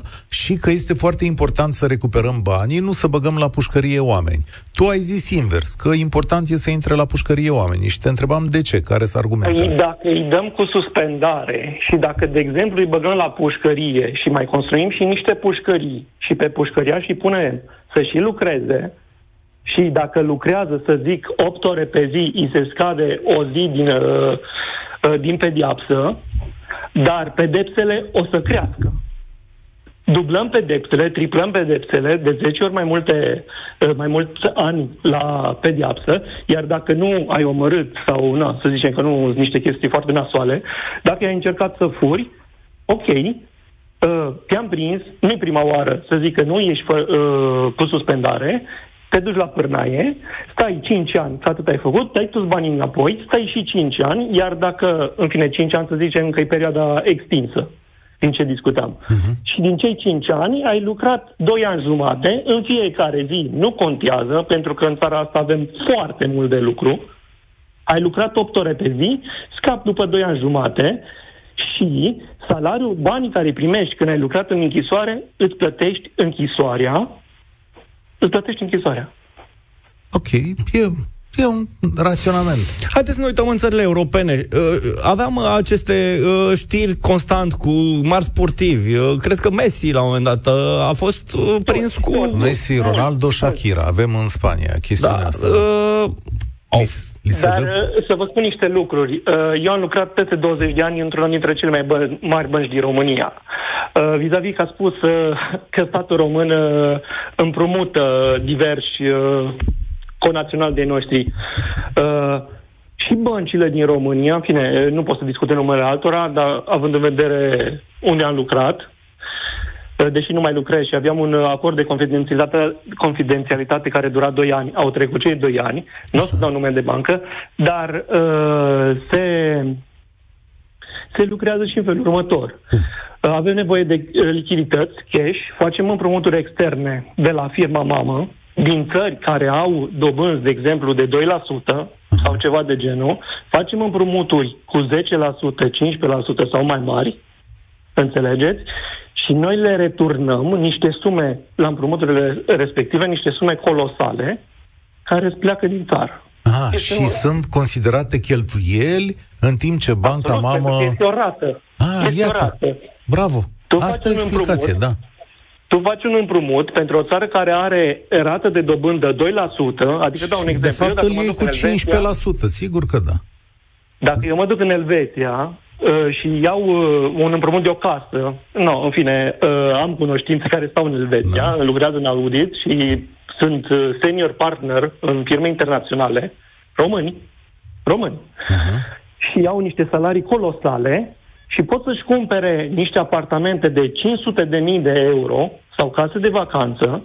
și că este foarte important să recuperăm banii, nu să băgăm la pușcărie oameni. Tu ai zis invers, că important e să intre la pușcărie oamenii și te întrebam de ce, care sunt argumentele. Păi dacă îi dăm cu suspendare și dacă, de exemplu, îi băgăm la pușcărie și mai construim și niște pușcării și pe pușcăria și punem să și lucreze, și dacă lucrează, să zic, 8 ore pe zi, îi se scade o zi din, uh, uh, din pediapsă, dar pedepsele o să crească. Dublăm pedepsele, triplăm pedepsele de 10 ori mai multe uh, mai mulți ani la pediapsă, iar dacă nu ai omorât sau, na, să zicem că nu sunt niște chestii foarte nasoale, dacă ai încercat să furi, ok, uh, te-am prins, nu prima oară să zic că nu ești fă, uh, cu suspendare, te duci la pârnaie, stai 5 ani, atât ai făcut, dai toți banii înapoi, stai și 5 ani, iar dacă, în fine, 5 ani să zicem că e perioada extinsă, din ce discutam. Uh-huh. Și din cei 5 ani ai lucrat 2 ani jumate, în fiecare zi nu contează, pentru că în țara asta avem foarte mult de lucru, ai lucrat 8 ore pe zi, scap după 2 ani jumate și salariul, banii care îi primești când ai lucrat în închisoare, îți plătești închisoarea, îți plătești închisoarea. Ok, e E un raționament. Haideți să ne uităm în țările europene. Uh, aveam aceste uh, știri constant cu mari sportivi. Uh, cred că Messi, la un moment dat, a fost prins cu... Messi, Ronaldo, Shakira. Avem în Spania chestiunea da, asta. Uh, li, li Dar dă... să vă spun niște lucruri. Eu am lucrat peste 20 de ani într-una dintre cele mai bă- mari bănci din România. Vis-a-vis că a spus că statul român împrumută diversi conațional de noștri. Uh, și băncile din România, în fine, nu pot să discute numele altora, dar având în vedere unde am lucrat, uh, deși nu mai lucrez și aveam un acord de confidențialitate, confidențialitate care dura 2 ani, au trecut cei 2 ani, nu o să dau nume de bancă, dar uh, se, se lucrează și în felul următor. Uh, avem nevoie de uh, lichidități, cash, facem împrumuturi externe de la firma mamă, din țări care au dobânzi, de exemplu, de 2% sau ceva de genul, facem împrumuturi cu 10%, 15% sau mai mari, înțelegeți? Și noi le returnăm niște sume la împrumuturile respective, niște sume colosale, care îți pleacă din țară. Ah, este și o... sunt considerate cheltuieli în timp ce banca Absolut, mamă... Este o rată. Ah, este iată. O rată. Bravo. Tu Asta e explicație, da tu faci un împrumut pentru o țară care are rată de dobândă 2%, adică dau un exemplu. De fapt, îl iei cu 15%, Elveția, sigur că da. Dacă eu mă duc în Elveția uh, și iau uh, un împrumut de o casă, no, în fine, uh, am cunoștințe care stau în Elveția, da. lucrează în audit și sunt uh, senior partner în firme internaționale, români, români, uh-huh. și iau niște salarii colosale și pot să-și cumpere niște apartamente de 500 de mii de euro sau case de vacanță,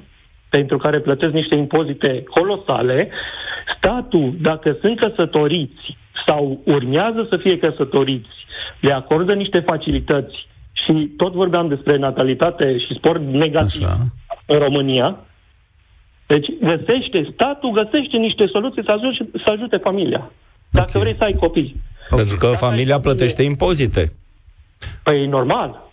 pentru care plătesc niște impozite colosale, statul, dacă sunt căsătoriți sau urmează să fie căsătoriți, le acordă niște facilități și tot vorbeam despre natalitate și sport negativ Așa. în România, deci găsește, statul găsește niște soluții să ajute, să ajute familia. Dacă okay. vrei să ai copii. Pentru că familia plătește impozite. Păi e normal.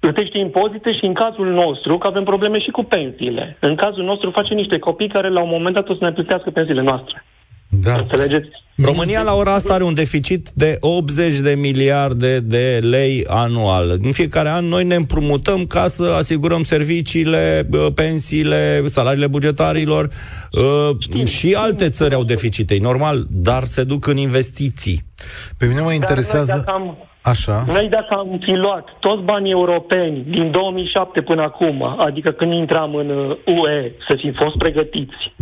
Plătește impozite și în cazul nostru, că avem probleme și cu pensiile. În cazul nostru face niște copii care la un moment dat o să ne plătească pensiile noastre. Da. Înțelegeți? România la ora asta are un deficit de 80 de miliarde de lei anual. În fiecare an noi ne împrumutăm ca să asigurăm serviciile, pensiile, salariile bugetarilor Știm, și alte țări au deficite, e normal, dar se duc în investiții. Pe mine mă interesează... Dar am Așa. Noi dacă am fi luat toți banii europeni din 2007 până acum, adică când intram în UE, uh, să fi fost pregătiți,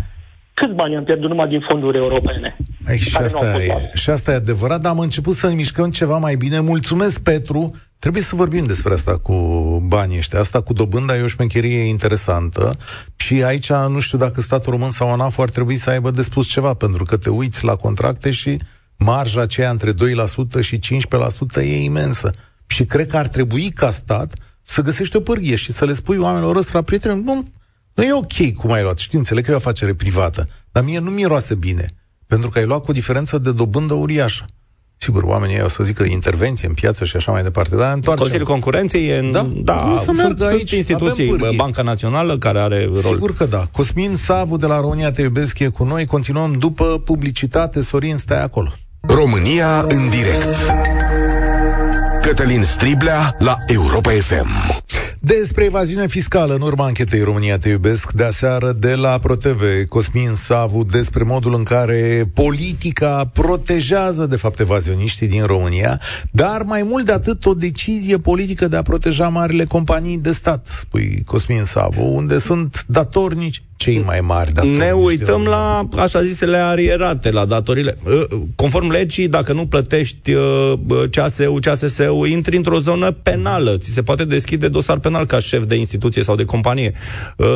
câți bani am pierdut numai din fonduri europene? Ai, și, asta e, și asta e adevărat, dar am început să ne mișcăm ceva mai bine. Mulțumesc, Petru. Trebuie să vorbim despre asta cu banii ăștia. Asta cu dobânda e o șmecherie interesantă și aici nu știu dacă statul român sau ANAF ar trebui să aibă de spus ceva, pentru că te uiți la contracte și marja aceea între 2% și 15% e imensă. Și cred că ar trebui ca stat să găsești o pârghie și să le spui oamenilor ăsta, prieteni, bun, nu e ok cum ai luat. Știi, înțeleg că e o afacere privată, dar mie nu miroase bine, pentru că ai luat cu o diferență de dobândă uriașă. Sigur, oamenii o să zică intervenție în piață și așa mai departe, dar întoarce. Consiliul Concurenței e în... Da, da să sunt, aici, sunt instituții, Banca Națională care are rol. Sigur că da. Cosmin Savu de la România Te Iubesc e cu noi. Continuăm după publicitate. Sorin, stai acolo. România în direct Cătălin Striblea la Europa FM despre evaziune fiscală în urma anchetei România Te Iubesc de aseară de la ProTV, Cosmin Savu, despre modul în care politica protejează, de fapt, evazioniștii din România, dar mai mult de atât o decizie politică de a proteja marile companii de stat, spui Cosmin Savu, unde sunt datornici cei mai mari datori. Ne uităm la, așa zisele, arierate, la datorile. Uh, conform legii, dacă nu plătești CASU, CASSU, intri într-o zonă penală. Ți se poate deschide dosar penal ca șef de instituție sau de companie. Uh,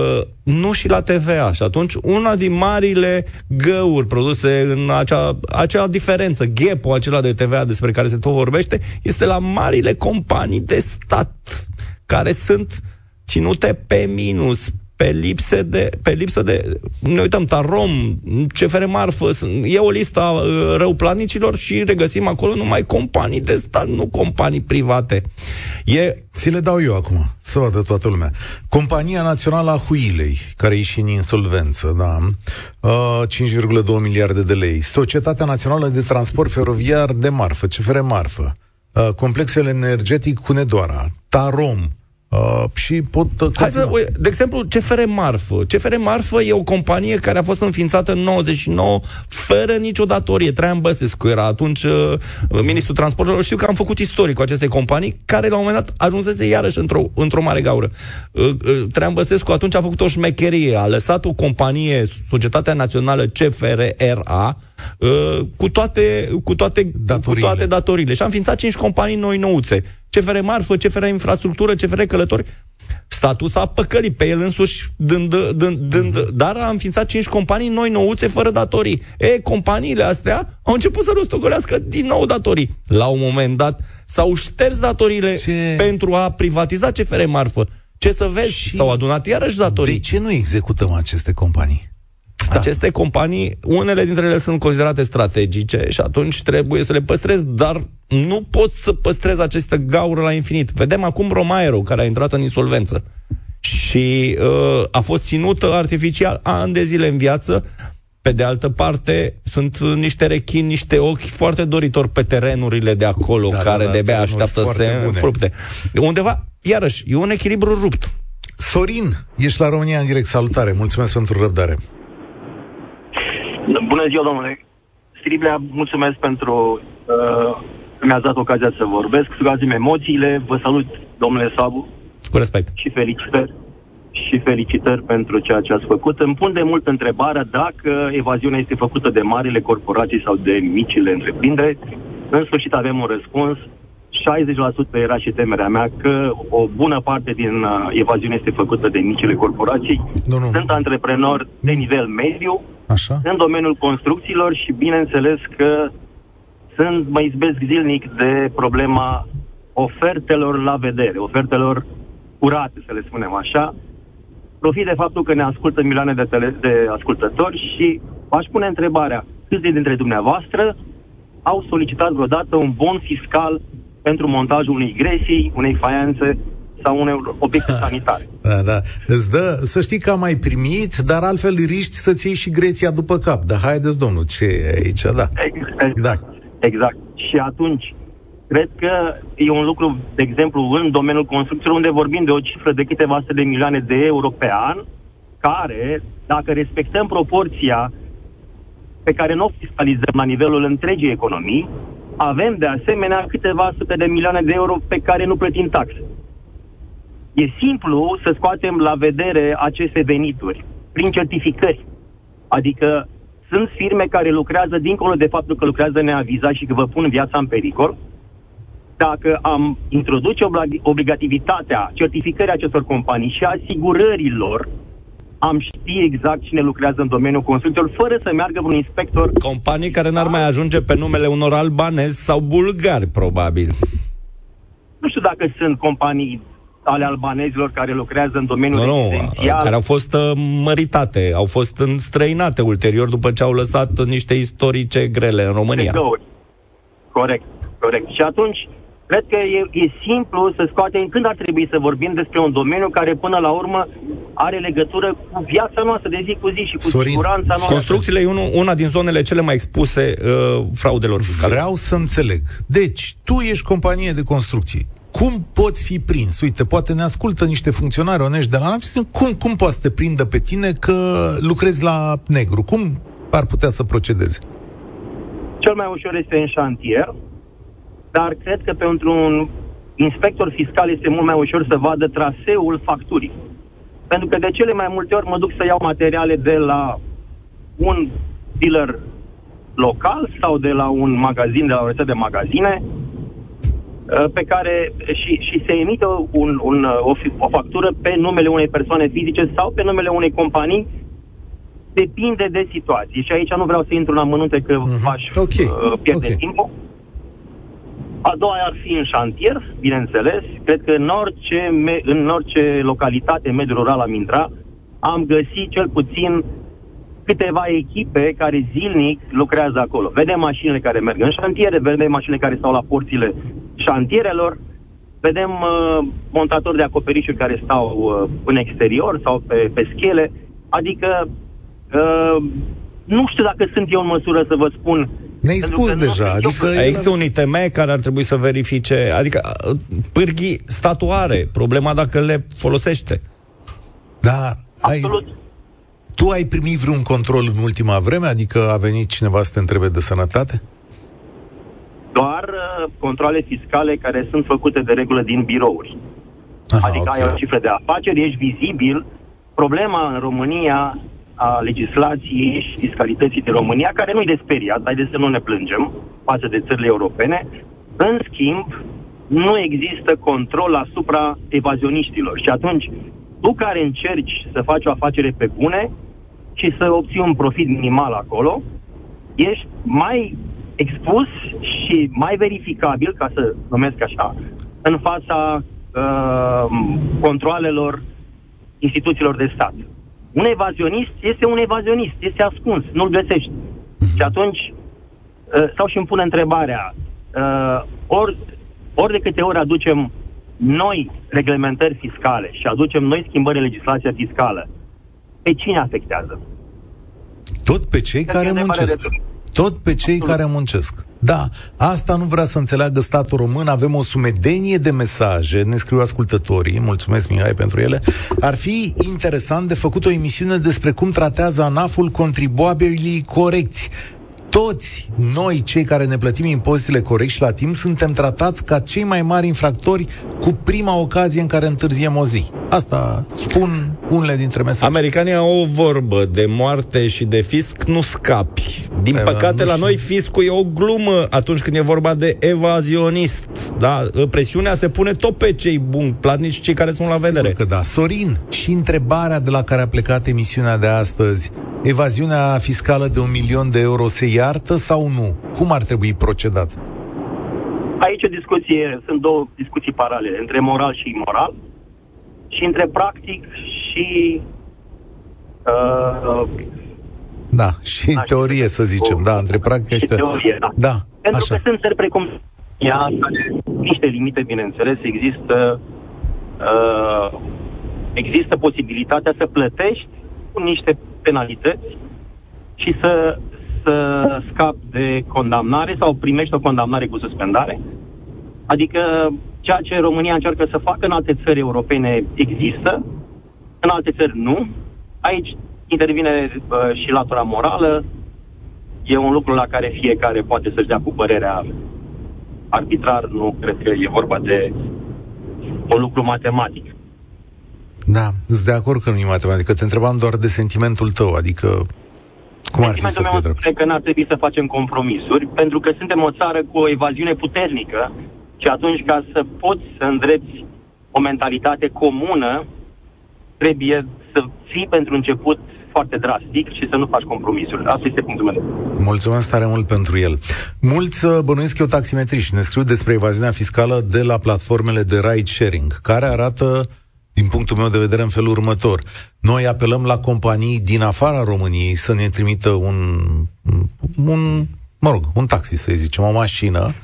nu și la TVA. Și atunci, una din marile găuri produse în acea, acea diferență, gap acela de TVA despre care se tot vorbește, este la marile companii de stat care sunt ținute pe minus, pe, lipse de, pe lipsă de... Ne uităm, Tarom, CFR Marfă, e o listă a uh, răuplanicilor și regăsim acolo numai companii de stat, nu companii private. E... Ți le dau eu acum, să vadă toată lumea. Compania Națională a Huilei, care e și în insolvență, da? Uh, 5,2 miliarde de lei. Societatea Națională de Transport Feroviar de Marfă, CFR Marfă. Uh, complexul energetic Hunedoara, Tarom, Uh, și pot... Uh, Hai să, de exemplu, CFR Marfă. CFR Marfă e o companie care a fost înființată în 99 fără nicio datorie. Traian Băsescu era atunci uh, ministrul transporturilor. Știu că am făcut istorie cu aceste companii care la un moment dat ajunsese iarăși într-o, într-o mare gaură. Uh, uh, Traian Băsescu atunci a făcut o șmecherie. A lăsat o companie, Societatea Națională CFR-RA, uh, cu toate, cu toate, datorile. cu toate datorile. Și am înființat cinci companii noi nouțe CFR Marfă, CFR Infrastructură, CFR Călători. Statul s-a păcălit pe el însuși, dând, dând, dând, uh-huh. dar a înființat cinci companii noi nouțe fără datorii. E, companiile astea au început să rostogolească din nou datorii. La un moment dat s-au șters datoriile ce? pentru a privatiza CFR Marfă. Ce să vezi? Și s-au adunat iarăși datorii. De ce nu executăm aceste companii? Da. Aceste companii, unele dintre ele sunt considerate strategice și atunci trebuie să le păstrezi, dar nu poți să păstrezi aceste gaură la infinit. Vedem acum Romaero, care a intrat în insolvență și uh, a fost ținută artificial ani de zile în viață. Pe de altă parte, sunt niște rechini, niște ochi foarte doritori pe terenurile de acolo, da, care da, da, de-abia așteaptă să se înfrupte. Undeva, iarăși, e un echilibru rupt. Sorin, ești la România în direct. Salutare, mulțumesc pentru răbdare. Bună ziua, domnule. Striblea, mulțumesc pentru uh, că mi-ați dat ocazia să vorbesc. Scuzați-mi emoțiile. Vă salut, domnule Sabu. Cu respect. Și felicitări. Și felicitări pentru ceea ce ați făcut. Îmi pun de mult întrebarea dacă evaziunea este făcută de marile corporații sau de micile întreprinderi. În sfârșit avem un răspuns. 60% era și temerea mea că o bună parte din uh, evaziune este făcută de micile corporații. Nu, nu. Sunt antreprenori de nivel mediu, Așa? în domeniul construcțiilor și bineînțeles că sunt, mă izbesc zilnic de problema ofertelor la vedere, ofertelor curate, să le spunem așa. Profit de faptul că ne ascultă milioane de, tele, de ascultători și aș pune întrebarea, câți dintre dumneavoastră au solicitat vreodată un bon fiscal pentru montajul unei gresii, unei faianțe sau unei obiecte sanitare. Da, da. Îți dă, să știi că am mai primit, dar altfel riști să-ți iei și Greția după cap. Dar haideți, domnul, ce e aici, da. Exact. Da. Exact. Și atunci, cred că e un lucru, de exemplu, în domeniul construcțiilor, unde vorbim de o cifră de câteva sute de milioane de euro pe an, care, dacă respectăm proporția pe care nu o fiscalizăm la nivelul întregii economii, avem de asemenea câteva sute de milioane de euro pe care nu plătim taxe. E simplu să scoatem la vedere aceste venituri prin certificări. Adică sunt firme care lucrează dincolo de faptul că lucrează neavizat și că vă pun viața în pericol. Dacă am introduce obligativitatea certificării acestor companii și asigurărilor, am ști exact cine lucrează în domeniul construcțiilor, fără să meargă un inspector. Companii care n-ar mai ajunge pe numele unor albanezi sau bulgari, probabil. Nu știu dacă sunt companii ale albanezilor care lucrează în domeniul no, rezidențial. care au fost uh, măritate, au fost înstrăinate ulterior după ce au lăsat niște istorice grele în România. Corect, corect. Și atunci, cred că e, e simplu să scoatem când ar trebui să vorbim despre un domeniu care până la urmă are legătură cu viața noastră de zi cu zi și cu Sorin, siguranța noastră. Construcțiile e unu, una din zonele cele mai expuse uh, fraudelor fiscale. Vreau să înțeleg. Deci, tu ești companie de construcții cum poți fi prins? Uite, poate ne ascultă niște funcționari onești de la NAF cum, cum poți să te prindă pe tine că lucrezi la negru? Cum ar putea să procedeze? Cel mai ușor este în șantier, dar cred că pentru un inspector fiscal este mult mai ușor să vadă traseul facturii. Pentru că de cele mai multe ori mă duc să iau materiale de la un dealer local sau de la un magazin, de la o rețetă de magazine, uh, pe care și, și se emite un, un, uh, o, o factură pe numele unei persoane fizice sau pe numele unei companii depinde de situație. Și aici nu vreau să intru în amănunte că mm-hmm. aș okay. uh, pierde okay. timpul. A doua ar fi în șantier, bineînțeles. Cred că în orice, me- în orice localitate, mediul rural am intrat, am găsit cel puțin câteva echipe care zilnic lucrează acolo. Vedem mașinile care merg în șantiere, vedem mașinile care stau la porțile șantierelor, vedem uh, montatori de acoperișuri care stau uh, în exterior sau pe, pe schele. Adică uh, nu știu dacă sunt eu în măsură să vă spun ne-ai spus deja. Adică Există un ITM care ar trebui să verifice, adică uh, pârghii statuare, problema dacă le folosește. Dar ai, tu ai primit vreun control în ultima vreme? Adică a venit cineva să te întrebe de sănătate? Doar uh, controle fiscale care sunt făcute de regulă din birouri. Aha, adică okay. ai o cifră de afaceri, ești vizibil. Problema în România a legislației și fiscalității din România, care nu-i de speriat, haideți să nu ne plângem față de țările europene. În schimb, nu există control asupra evazioniștilor. Și atunci, tu care încerci să faci o afacere pe bune și să obții un profit minimal acolo, ești mai expus și mai verificabil, ca să numesc așa, în fața uh, controalelor instituțiilor de stat. Un evazionist este un evazionist, este ascuns, nu-l găsești. Și atunci, uh, sau și îmi pune întrebarea, uh, ori, ori de câte ori aducem noi reglementări fiscale și aducem noi schimbări în legislația fiscală, pe cine afectează? Tot pe cei care muncesc. Tot pe cei Absolut. care muncesc. Da, asta nu vrea să înțeleagă statul român. Avem o sumedenie de mesaje, ne scriu ascultătorii, mulțumesc Mihai pentru ele. Ar fi interesant de făcut o emisiune despre cum tratează ANAF-ul contribuabilii corecți toți noi, cei care ne plătim impozitele corect și la timp, suntem tratați ca cei mai mari infractori cu prima ocazie în care întârziem o zi. Asta spun unele dintre mesaje. Americanii au o vorbă de moarte și de fisc nu scapi. Din Eva, păcate, la noi fiscul e o glumă atunci când e vorba de evazionist. Da? Presiunea se pune tot pe cei buni platnici, cei care sunt la vedere. Sigur că da. Sorin, și întrebarea de la care a plecat emisiunea de astăzi, evaziunea fiscală de un milion de euro se iartă sau nu? Cum ar trebui procedat? Aici o discuție, sunt două discuții paralele, între moral și imoral și între practic și uh, da, și în teorie, să zicem, o, da, între practic și teorie. Da. da Pentru așa. că sunt țări precum ea, niște limite, bineînțeles, există uh, există posibilitatea să plătești cu niște penalități și să, să scapi de condamnare sau primești o condamnare cu suspendare. Adică ceea ce România încearcă să facă în alte țări europene există, în alte țări nu. Aici intervine uh, și latura morală. E un lucru la care fiecare poate să-și dea cu părerea arbitrar. Nu cred că e vorba de un lucru matematic. Da, sunt de acord că nu e matematică. Te întrebam doar de sentimentul tău, adică cum ar fi să fie drept? că n-ar trebui să facem compromisuri, pentru că suntem o țară cu o evaziune puternică și atunci ca să poți să îndrepți o mentalitate comună, trebuie să fii pentru început foarte drastic și să nu faci compromisuri. Asta este punctul meu. Mulțumesc tare mult pentru el. Mulți uh, bănuiesc eu taximetriști ne scriu despre evaziunea fiscală de la platformele de ride sharing, care arată din punctul meu de vedere, în felul următor. Noi apelăm la companii din afara României să ne trimită un, un mă rog, un taxi, să zicem, o mașină,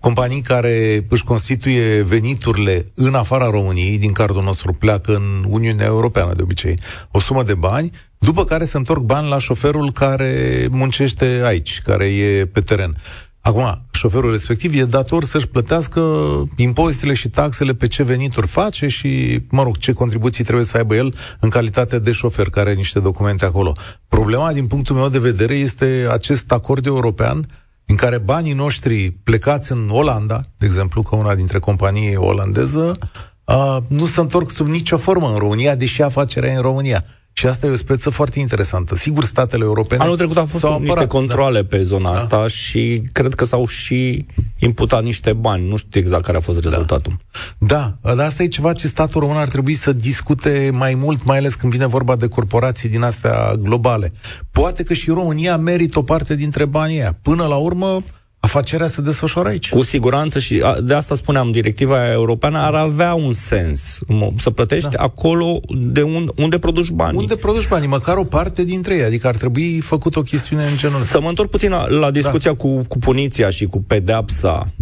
companii care își constituie veniturile în afara României, din cardul nostru pleacă în Uniunea Europeană de obicei, o sumă de bani, după care se întorc bani la șoferul care muncește aici, care e pe teren. Acum, șoferul respectiv e dator să-și plătească impozitele și taxele pe ce venituri face și, mă rog, ce contribuții trebuie să aibă el în calitate de șofer, care are niște documente acolo. Problema, din punctul meu de vedere, este acest acord european în care banii noștri plecați în Olanda, de exemplu, că una dintre companii e olandeză, uh, nu se întorc sub nicio formă în România, deși afacerea e în România. Și asta e o speță foarte interesantă. Sigur, statele europene... Anul trecut au fost apărat, niște controle da. pe zona da. asta și cred că s-au și imputat niște bani. Nu știu exact care a fost rezultatul. Da, dar asta e ceva ce statul român ar trebui să discute mai mult, mai ales când vine vorba de corporații din astea globale. Poate că și România merită o parte dintre banii aia. Până la urmă, afacerea se desfășoară aici. Cu siguranță și de asta spuneam, directiva europeană ar avea un sens. Să plătești da. acolo de un, unde produci bani. Unde produci banii, măcar o parte dintre ei. Adică ar trebui făcut o chestiune în genul Să mă întorc puțin la, la discuția da. cu, cu puniția și cu pedeapsa.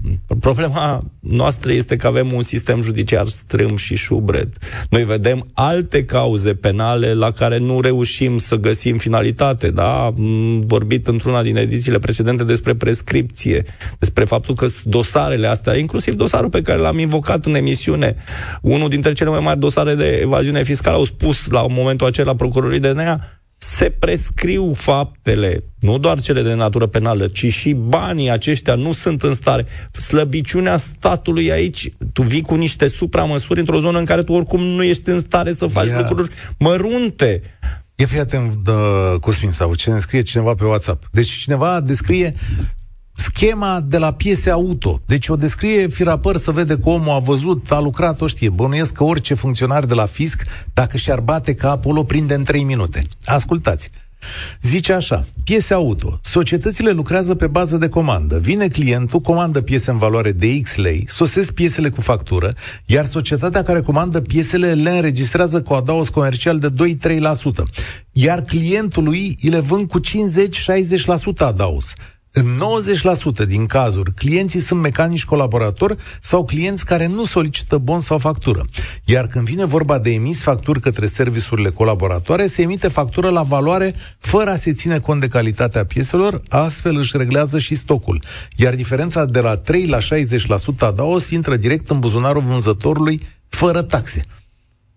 Problema noastră este că avem un sistem judiciar strâm și șubred. Noi vedem alte cauze penale la care nu reușim să găsim finalitate. Da? Am vorbit într-una din edițiile precedente despre prescripție discuție despre faptul că dosarele astea, inclusiv dosarul pe care l-am invocat în emisiune, unul dintre cele mai mari dosare de evaziune fiscală, au spus la momentul acela procurorii de NEA, se prescriu faptele, nu doar cele de natură penală, ci și banii aceștia nu sunt în stare. Slăbiciunea statului aici, tu vii cu niște supramăsuri într-o zonă în care tu oricum nu ești în stare să faci yeah. lucruri mărunte. E fii atent, Cosmin, sau ce ne scrie cineva pe WhatsApp. Deci cineva descrie schema de la piese auto. Deci o descrie firapăr să vede că omul a văzut, a lucrat, o știe. Bănuiesc că orice funcționar de la fisc, dacă și-ar bate capul, o prinde în 3 minute. Ascultați. Zice așa, piese auto. Societățile lucrează pe bază de comandă. Vine clientul, comandă piese în valoare de X lei, sosesc piesele cu factură, iar societatea care comandă piesele le înregistrează cu adaos comercial de 2-3%. Iar clientului îi le vând cu 50-60% adaos. În 90% din cazuri, clienții sunt mecanici colaboratori sau clienți care nu solicită bon sau factură. Iar când vine vorba de emis facturi către serviciurile colaboratoare, se emite factură la valoare fără a se ține cont de calitatea pieselor, astfel își reglează și stocul. Iar diferența de la 3 la 60% adaos intră direct în buzunarul vânzătorului fără taxe.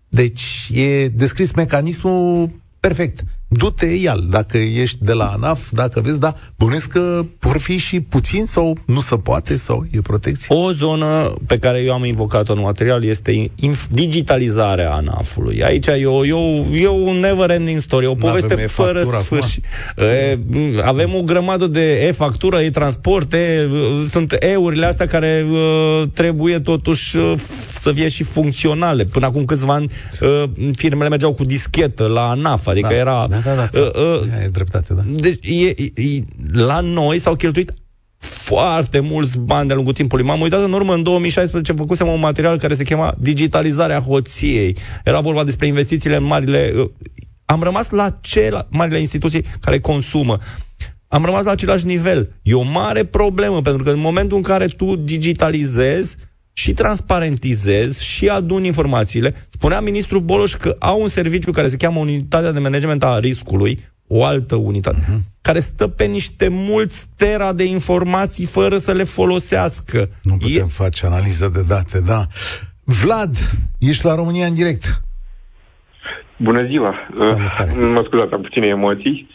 Deci e descris mecanismul perfect du-te ial, dacă ești de la ANAF, dacă vezi, da, bănesc că vor fi și puțin sau nu se poate sau e protecție? O zonă pe care eu am invocat-o în material este digitalizarea ANAF-ului. Aici e, o, e, o, e un never-ending story, o poveste fără sfârșit. Avem o grămadă de e-factură, e-transport, e, sunt e-urile astea care uh, trebuie totuși uh, să fie și funcționale. Până acum câțiva ani uh, firmele mergeau cu dischetă la ANAF, adică da. era da da, da, da. Uh, uh, e dreptate, da. Deci, e, e, la noi s-au cheltuit foarte mulți bani de-a lungul timpului. M-am uitat în urmă, în 2016, făcusem un material care se chema Digitalizarea hoției. Era vorba despre investițiile în marile... Uh, am rămas la ce marile instituții care consumă. Am rămas la același nivel. E o mare problemă, pentru că în momentul în care tu digitalizezi, și transparentizezi și adun informațiile. Spunea ministrul Boloș că au un serviciu care se cheamă Unitatea de Management a Riscului, o altă unitate, uh-huh. care stă pe niște mulți tera de informații fără să le folosească. Nu putem e... face analiză de date, da. Vlad, ești la România în direct. Bună ziua! Uh, mă scuzați, am puține emoții.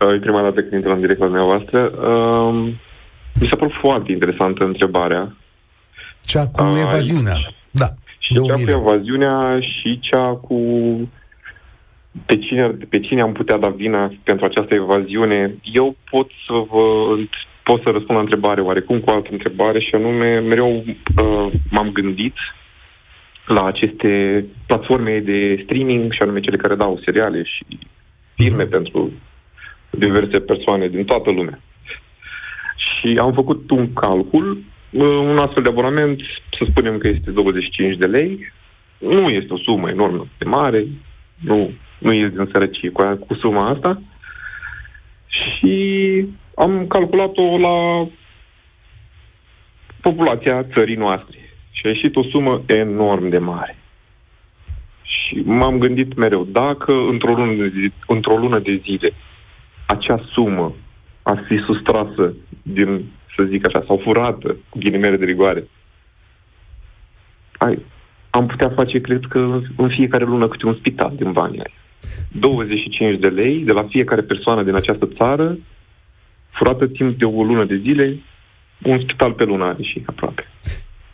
Uh, e prima dată când intru în direct la dumneavoastră. Uh, mi s-a părut foarte interesantă întrebarea cea cu uh, evaziunea. Da. Și cea cu evaziunea și cea cu pe cine, pe cine am putea da vina pentru această evaziune. Eu pot să vă pot să răspund la întrebare oarecum cu o altă întrebare și anume mereu uh, m-am gândit la aceste platforme de streaming și anume cele care dau seriale și filme uh-huh. pentru diverse persoane din toată lumea. Și am făcut un calcul un astfel de abonament, să spunem că este 25 de lei, nu este o sumă enormă de mare, nu, nu este din sărăcie cu, cu suma asta. Și am calculat-o la populația țării noastre. Și a ieșit o sumă enorm de mare. Și m-am gândit mereu, dacă într-o lună de, zi, într-o lună de zile acea sumă ar fi sustrasă din să zic așa, sau furată, cu ghilimele de rigoare. Ai, am putea face, cred că, în fiecare lună câte un spital din banii ai. 25 de lei de la fiecare persoană din această țară, furată timp de o lună de zile, un spital pe lună are și aproape.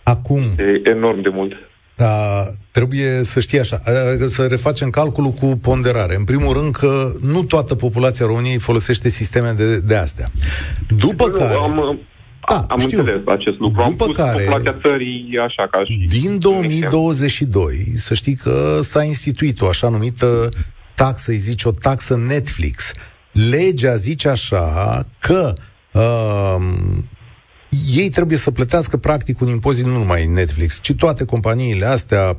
Acum... E enorm de mult. Da, trebuie să știi așa, să refacem calculul cu ponderare. În primul rând că nu toată populația României folosește sisteme de, de astea. După nu, care... Am, da, am știu. înțeles acest lucru. După am pus care, populația țării așa ca și... Din 2022, să știi că s-a instituit o așa numită taxă, îi zici o taxă Netflix. Legea zice așa că uh, ei trebuie să plătească practic un impozit nu numai Netflix, ci toate companiile astea,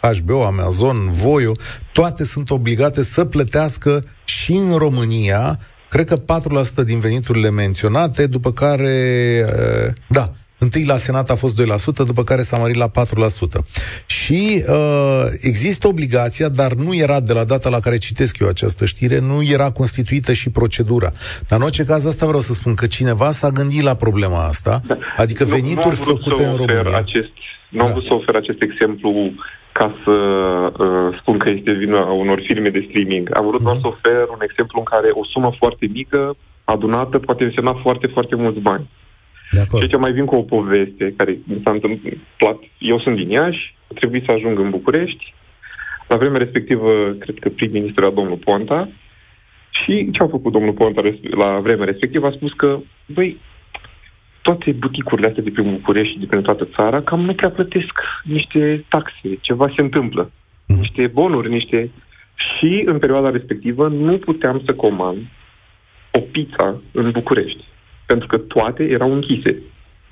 HBO, Amazon, Voio, toate sunt obligate să plătească și în România, cred că 4% din veniturile menționate, după care, da, Întâi la Senat a fost 2%, după care s-a mărit la 4%. Și uh, există obligația, dar nu era de la data la care citesc eu această știre, nu era constituită și procedura. Dar în orice caz, asta vreau să spun, că cineva s-a gândit la problema asta, da. adică venituri nu, nu făcute în România. Acest, nu am da. vrut să ofer acest exemplu ca să uh, spun că este vina unor firme de streaming. Am vrut mm-hmm. să ofer un exemplu în care o sumă foarte mică, adunată, poate însemna foarte, foarte mulți bani. De acord. Și ce mai vin cu o poveste care mi s-a întâmplat. Eu sunt din Iași, a trebuit să ajung în București. La vremea respectivă, cred că prim-ministru era domnul Ponta. Și ce a făcut domnul Ponta la vremea respectivă? A spus că, băi, toate buticurile astea de prin București și de prin toată țara cam nu prea plătesc niște taxe, ceva se întâmplă. Mm. Niște bonuri, niște... Și în perioada respectivă nu puteam să comand o pizza în București pentru că toate erau închise.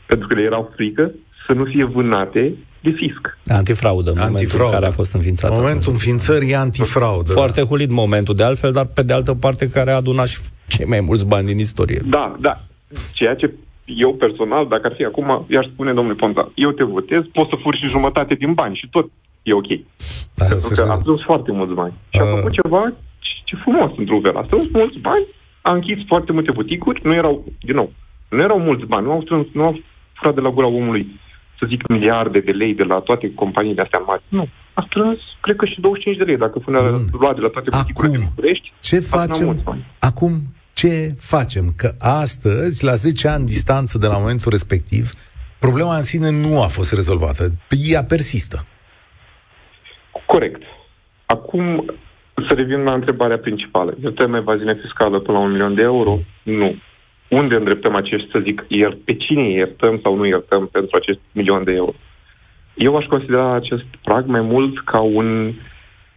Pentru că le erau frică să nu fie vânate de fisc. Antifraudă, în momentul în care a fost înființat. Momentul înființării e antifraudă. Foarte da. hulit momentul de altfel, dar pe de altă parte care a adunat și cei mai mulți bani din istorie. Da, da. Ceea ce eu personal, dacă ar fi acum, i-aș spune domnule Ponta, eu te votez, poți să furi și jumătate din bani și tot e ok. Da, Pentru că a strâns foarte mulți bani. Și a făcut ceva ce frumos într-un fel. A strâns mulți bani a închis foarte multe buticuri, nu erau, din nou, nu erau mulți bani, nu au strâns, nu au furat de la gura omului, să zic, miliarde de lei de la toate companiile astea mari. Nu. A strâns, cred că și 25 de lei, dacă până lua de la toate buticurile din București. Ce facem? Acum, ce facem? Că astăzi, la 10 ani distanță de la momentul respectiv, problema în sine nu a fost rezolvată. Ea persistă. Corect. Acum, să revin la întrebarea principală. Iertăm evaziune fiscală până la un milion de euro? Nu. Unde îndreptăm acești, să zic, ier, pe cine iertăm sau nu iertăm pentru acest milion de euro? Eu aș considera acest prag mai mult ca un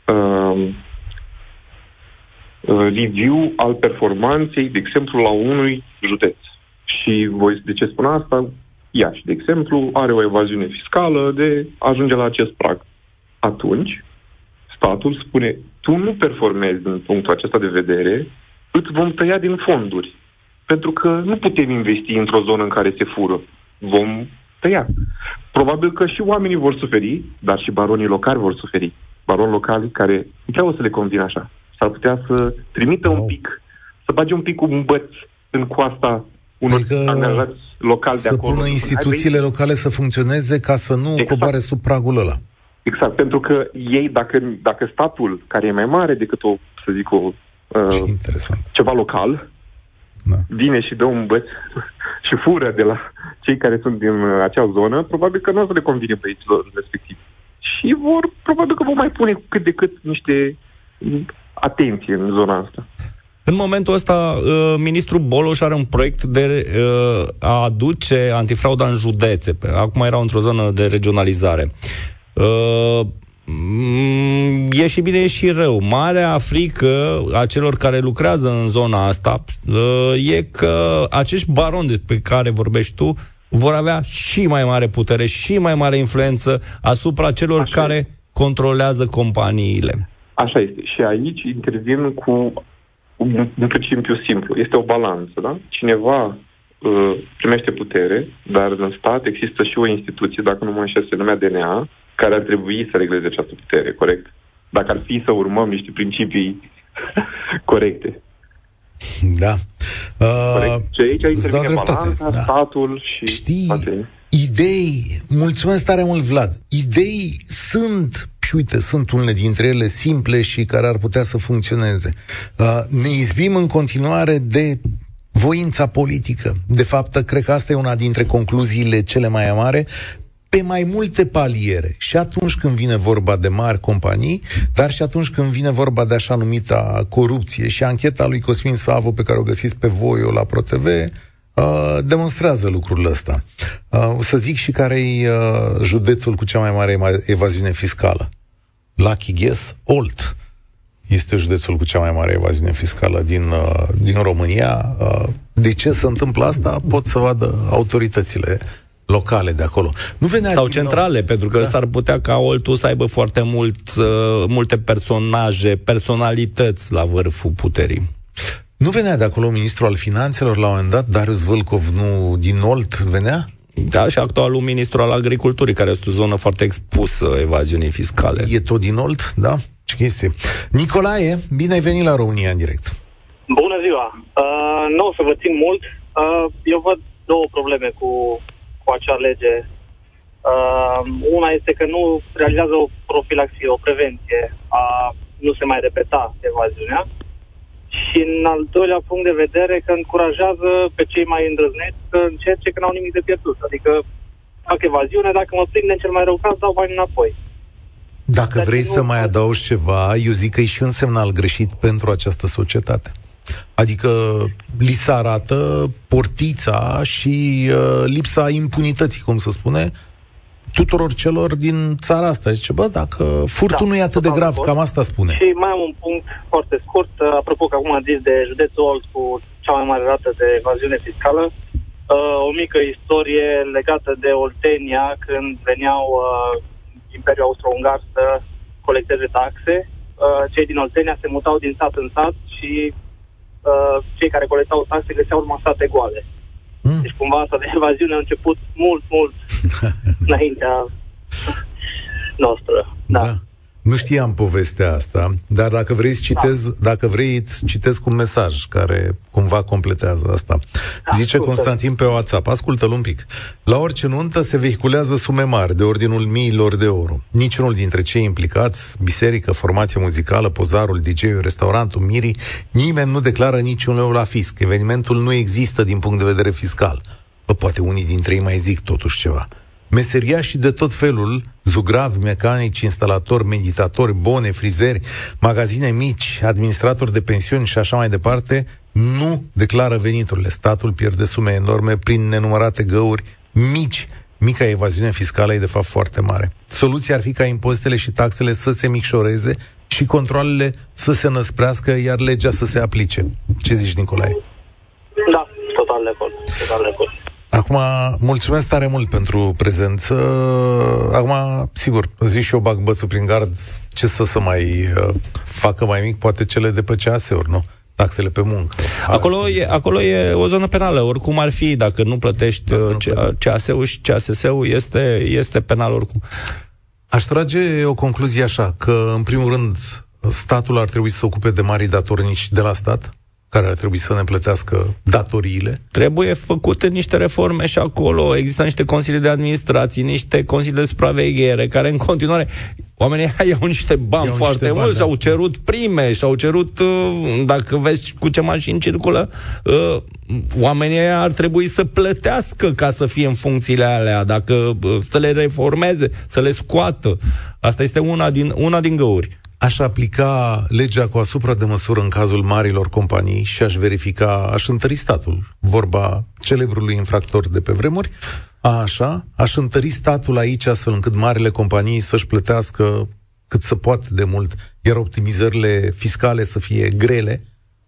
uh, review al performanței, de exemplu, la unui județ. Și voi, de ce spun asta? Iași, de exemplu, are o evaziune fiscală de ajunge la acest prag. Atunci, statul spune, tu nu performezi din punctul acesta de vedere, îți vom tăia din fonduri. Pentru că nu putem investi într-o zonă în care se fură. Vom tăia. Probabil că și oamenii vor suferi, dar și baronii locali vor suferi. Baroni locali care nu prea o să le convină așa. S-ar putea să trimită wow. un pic, să bage un pic un băț în coasta unor adică angajați locali de acolo. Să pună instituțiile locale să funcționeze ca să nu exact. coboare sub pragul ăla. Exact, pentru că ei, dacă, dacă statul, care e mai mare decât o, să zic, o, uh, interesant. ceva local, da. vine și dă un băț și fură de la cei care sunt din uh, acea zonă, probabil că nu o să le convine băieților respectiv. Și vor, probabil că vor mai pune cât de cât niște atenție în zona asta. În momentul ăsta, uh, ministrul Boloș are un proiect de uh, a aduce antifrauda în județe. Acum era într-o zonă de regionalizare. Uh, e și bine, e și rău. Marea frică a celor care lucrează în zona asta uh, e că acești baroni pe care vorbești tu vor avea și mai mare putere, și mai mare influență asupra celor Așa care este. controlează companiile. Așa este. Și aici intervin cu un, un principiu simplu. Este o balanță, da? Cineva uh, primește putere, dar în stat există și o instituție, dacă nu mă înșel, se numea DNA, care ar trebui să regleze această putere, corect? Dacă ar fi să urmăm niște principii corecte. Da. Uh, Și aici intervine balanța, da. statul și... Știi, toate. idei, mulțumesc tare mult, Vlad, idei sunt și uite, sunt unele dintre ele simple și care ar putea să funcționeze. Uh, ne izbim în continuare de voința politică. De fapt, cred că asta e una dintre concluziile cele mai amare pe mai multe paliere. Și atunci când vine vorba de mari companii, dar și atunci când vine vorba de așa numita corupție. Și ancheta lui Cosmin Savo, pe care o găsiți pe voi la ProTV, uh, demonstrează lucrul ăsta. Uh, o să zic și care e uh, județul cu cea mai mare evaziune fiscală. Lucky Guess, Olt este județul cu cea mai mare evaziune fiscală din, uh, din România. Uh, de ce se întâmplă asta? Pot să vadă autoritățile locale de acolo. Nu venea Sau centrale, nou... pentru că da. s-ar putea ca Oltu să aibă foarte mult, uh, multe personaje, personalități la vârful puterii. Nu venea de acolo ministrul al finanțelor la un moment dat, Darius Vâlcov, nu din Olt venea? Da, și actualul ministru al agriculturii, care este o zonă foarte expusă evaziunii fiscale. E tot din Olt, da? Ce chestie. Nicolae, bine ai venit la România în direct. Bună ziua! Uh, nu o să vă țin mult. Uh, eu văd două probleme cu, cu acea lege. Uh, una este că nu realizează o profilaxie, o prevenție a nu se mai repeta evaziunea. Și în al doilea punct de vedere că încurajează pe cei mai îndrăzneți să încerce că n-au nimic de pierdut. Adică fac evaziune, dacă mă prinde în cel mai rău caz, dau bani înapoi. Dacă vrei să mai adaugi ceva, eu zic că e și un semnal greșit pentru această societate. Adică li se arată portița și uh, lipsa impunității, cum să spune, tuturor celor din țara asta. Zice, bă, dacă furtul da, nu e atât de grav, cam asta spune. Și mai am un punct foarte scurt, apropo că acum am zis de județul Olt cu cea mai mare rată de evaziune fiscală, uh, o mică istorie legată de Oltenia, când veneau uh, Imperiul Austro-Ungar să colecteze taxe. Uh, cei din Oltenia se mutau din sat în sat și uh, cei care colectau taxe găseau numai sate goale. Mm. Deci cumva asta de evaziune a început mult, mult înaintea noastră. Da. da. Nu știam povestea asta, dar dacă vrei să citez, da. dacă vrei, îți citesc un mesaj care cumva completează asta. Da, Zice Constantin pe WhatsApp, ascultă-l un pic. La orice nuntă se vehiculează sume mari, de ordinul miilor de euro. Niciunul dintre cei implicați, biserică, formație muzicală, pozarul, DJ-ul, restaurantul, mirii, nimeni nu declară niciun leu la fisc. Evenimentul nu există din punct de vedere fiscal. Bă, poate unii dintre ei mai zic totuși ceva meseriașii de tot felul, zugravi, mecanici, instalatori, meditatori, bone, frizeri, magazine mici, administratori de pensiuni și așa mai departe, nu declară veniturile. Statul pierde sume enorme prin nenumărate găuri mici. Mica evaziune fiscală e de fapt foarte mare. Soluția ar fi ca impozitele și taxele să se micșoreze și controlele să se năsprească, iar legea să se aplice. Ce zici, Nicolae? Da, total de acord. Total de acord. Acum, mulțumesc tare mult pentru prezență. Acum, sigur, zic și eu bag bățul prin gard, ce să să mai uh, facă mai mic, poate cele de pe CAS-uri, nu? Taxele pe muncă. Acolo e, acolo e o zonă penală, oricum ar fi, dacă nu plătești uh, CAS-ul și CASS-ul, este, este penal oricum. Aș trage o concluzie așa, că, în primul rând, statul ar trebui să se ocupe de mari datornici de la stat, care ar trebui să ne plătească datoriile? Trebuie făcute niște reforme și acolo. Există niște consilii de administrație, niște consilii de supraveghere, care în continuare... Oamenii iau niște bani iau foarte niște mulți, da. și-au cerut prime, și-au cerut, uh, dacă vezi cu ce mașini circulă, uh, oamenii ar trebui să plătească ca să fie în funcțiile alea, dacă uh, să le reformeze, să le scoată. Asta este una din, una din găuri aș aplica legea cu asupra de măsură în cazul marilor companii și aș verifica, aș întări statul, vorba celebrului infractor de pe vremuri, așa, aș întări statul aici astfel încât marile companii să-și plătească cât să poate de mult, iar optimizările fiscale să fie grele,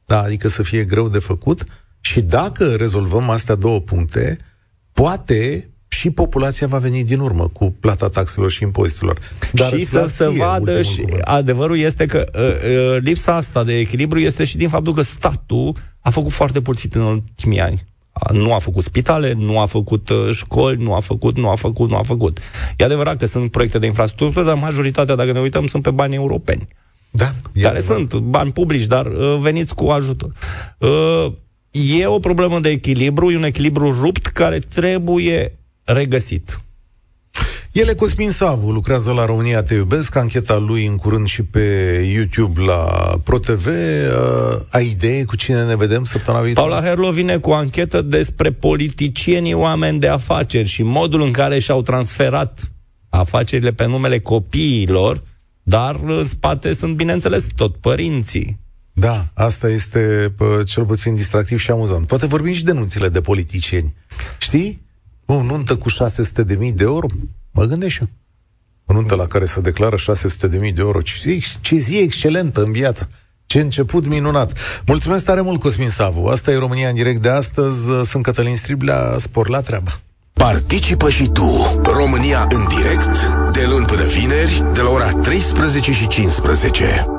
da, adică să fie greu de făcut, și dacă rezolvăm astea două puncte, poate și populația va veni din urmă cu plata taxelor și impozitelor. Dar și să se vadă și cuvânt. adevărul este că uh, uh, lipsa asta de echilibru este și din faptul că statul a făcut foarte puțin în ultimii ani. Nu a făcut spitale, nu a făcut uh, școli, nu a făcut, nu a făcut, nu a făcut. E adevărat că sunt proiecte de infrastructură, dar majoritatea, dacă ne uităm, sunt pe bani europeni. Da, care adevărat. sunt bani publici, dar uh, veniți cu ajutor. Uh, e o problemă de echilibru, e un echilibru rupt care trebuie regăsit. El e Cosmin Savu, lucrează la România Te Iubesc, ancheta lui în curând și pe YouTube la ProTV. Uh, ai idee cu cine ne vedem săptămâna viitoare? Paula Herlo vine cu o anchetă despre politicienii oameni de afaceri și modul în care și-au transferat afacerile pe numele copiilor, dar în spate sunt, bineînțeles, tot părinții. Da, asta este pă, cel puțin distractiv și amuzant. Poate vorbim și denunțile de politicieni. Știi? O nuntă cu 600 de mii de euro? Mă gândesc și eu. O nuntă la care se declară 600 de mii de euro. Ce zi, ce zi excelentă în viață! Ce început minunat! Mulțumesc tare mult, Cosmin Savu. Asta e România în direct de astăzi. Sunt Cătălin Striblea. Spor la treabă. Participă și tu. România în direct, de luni până vineri, de la ora 13 și 15.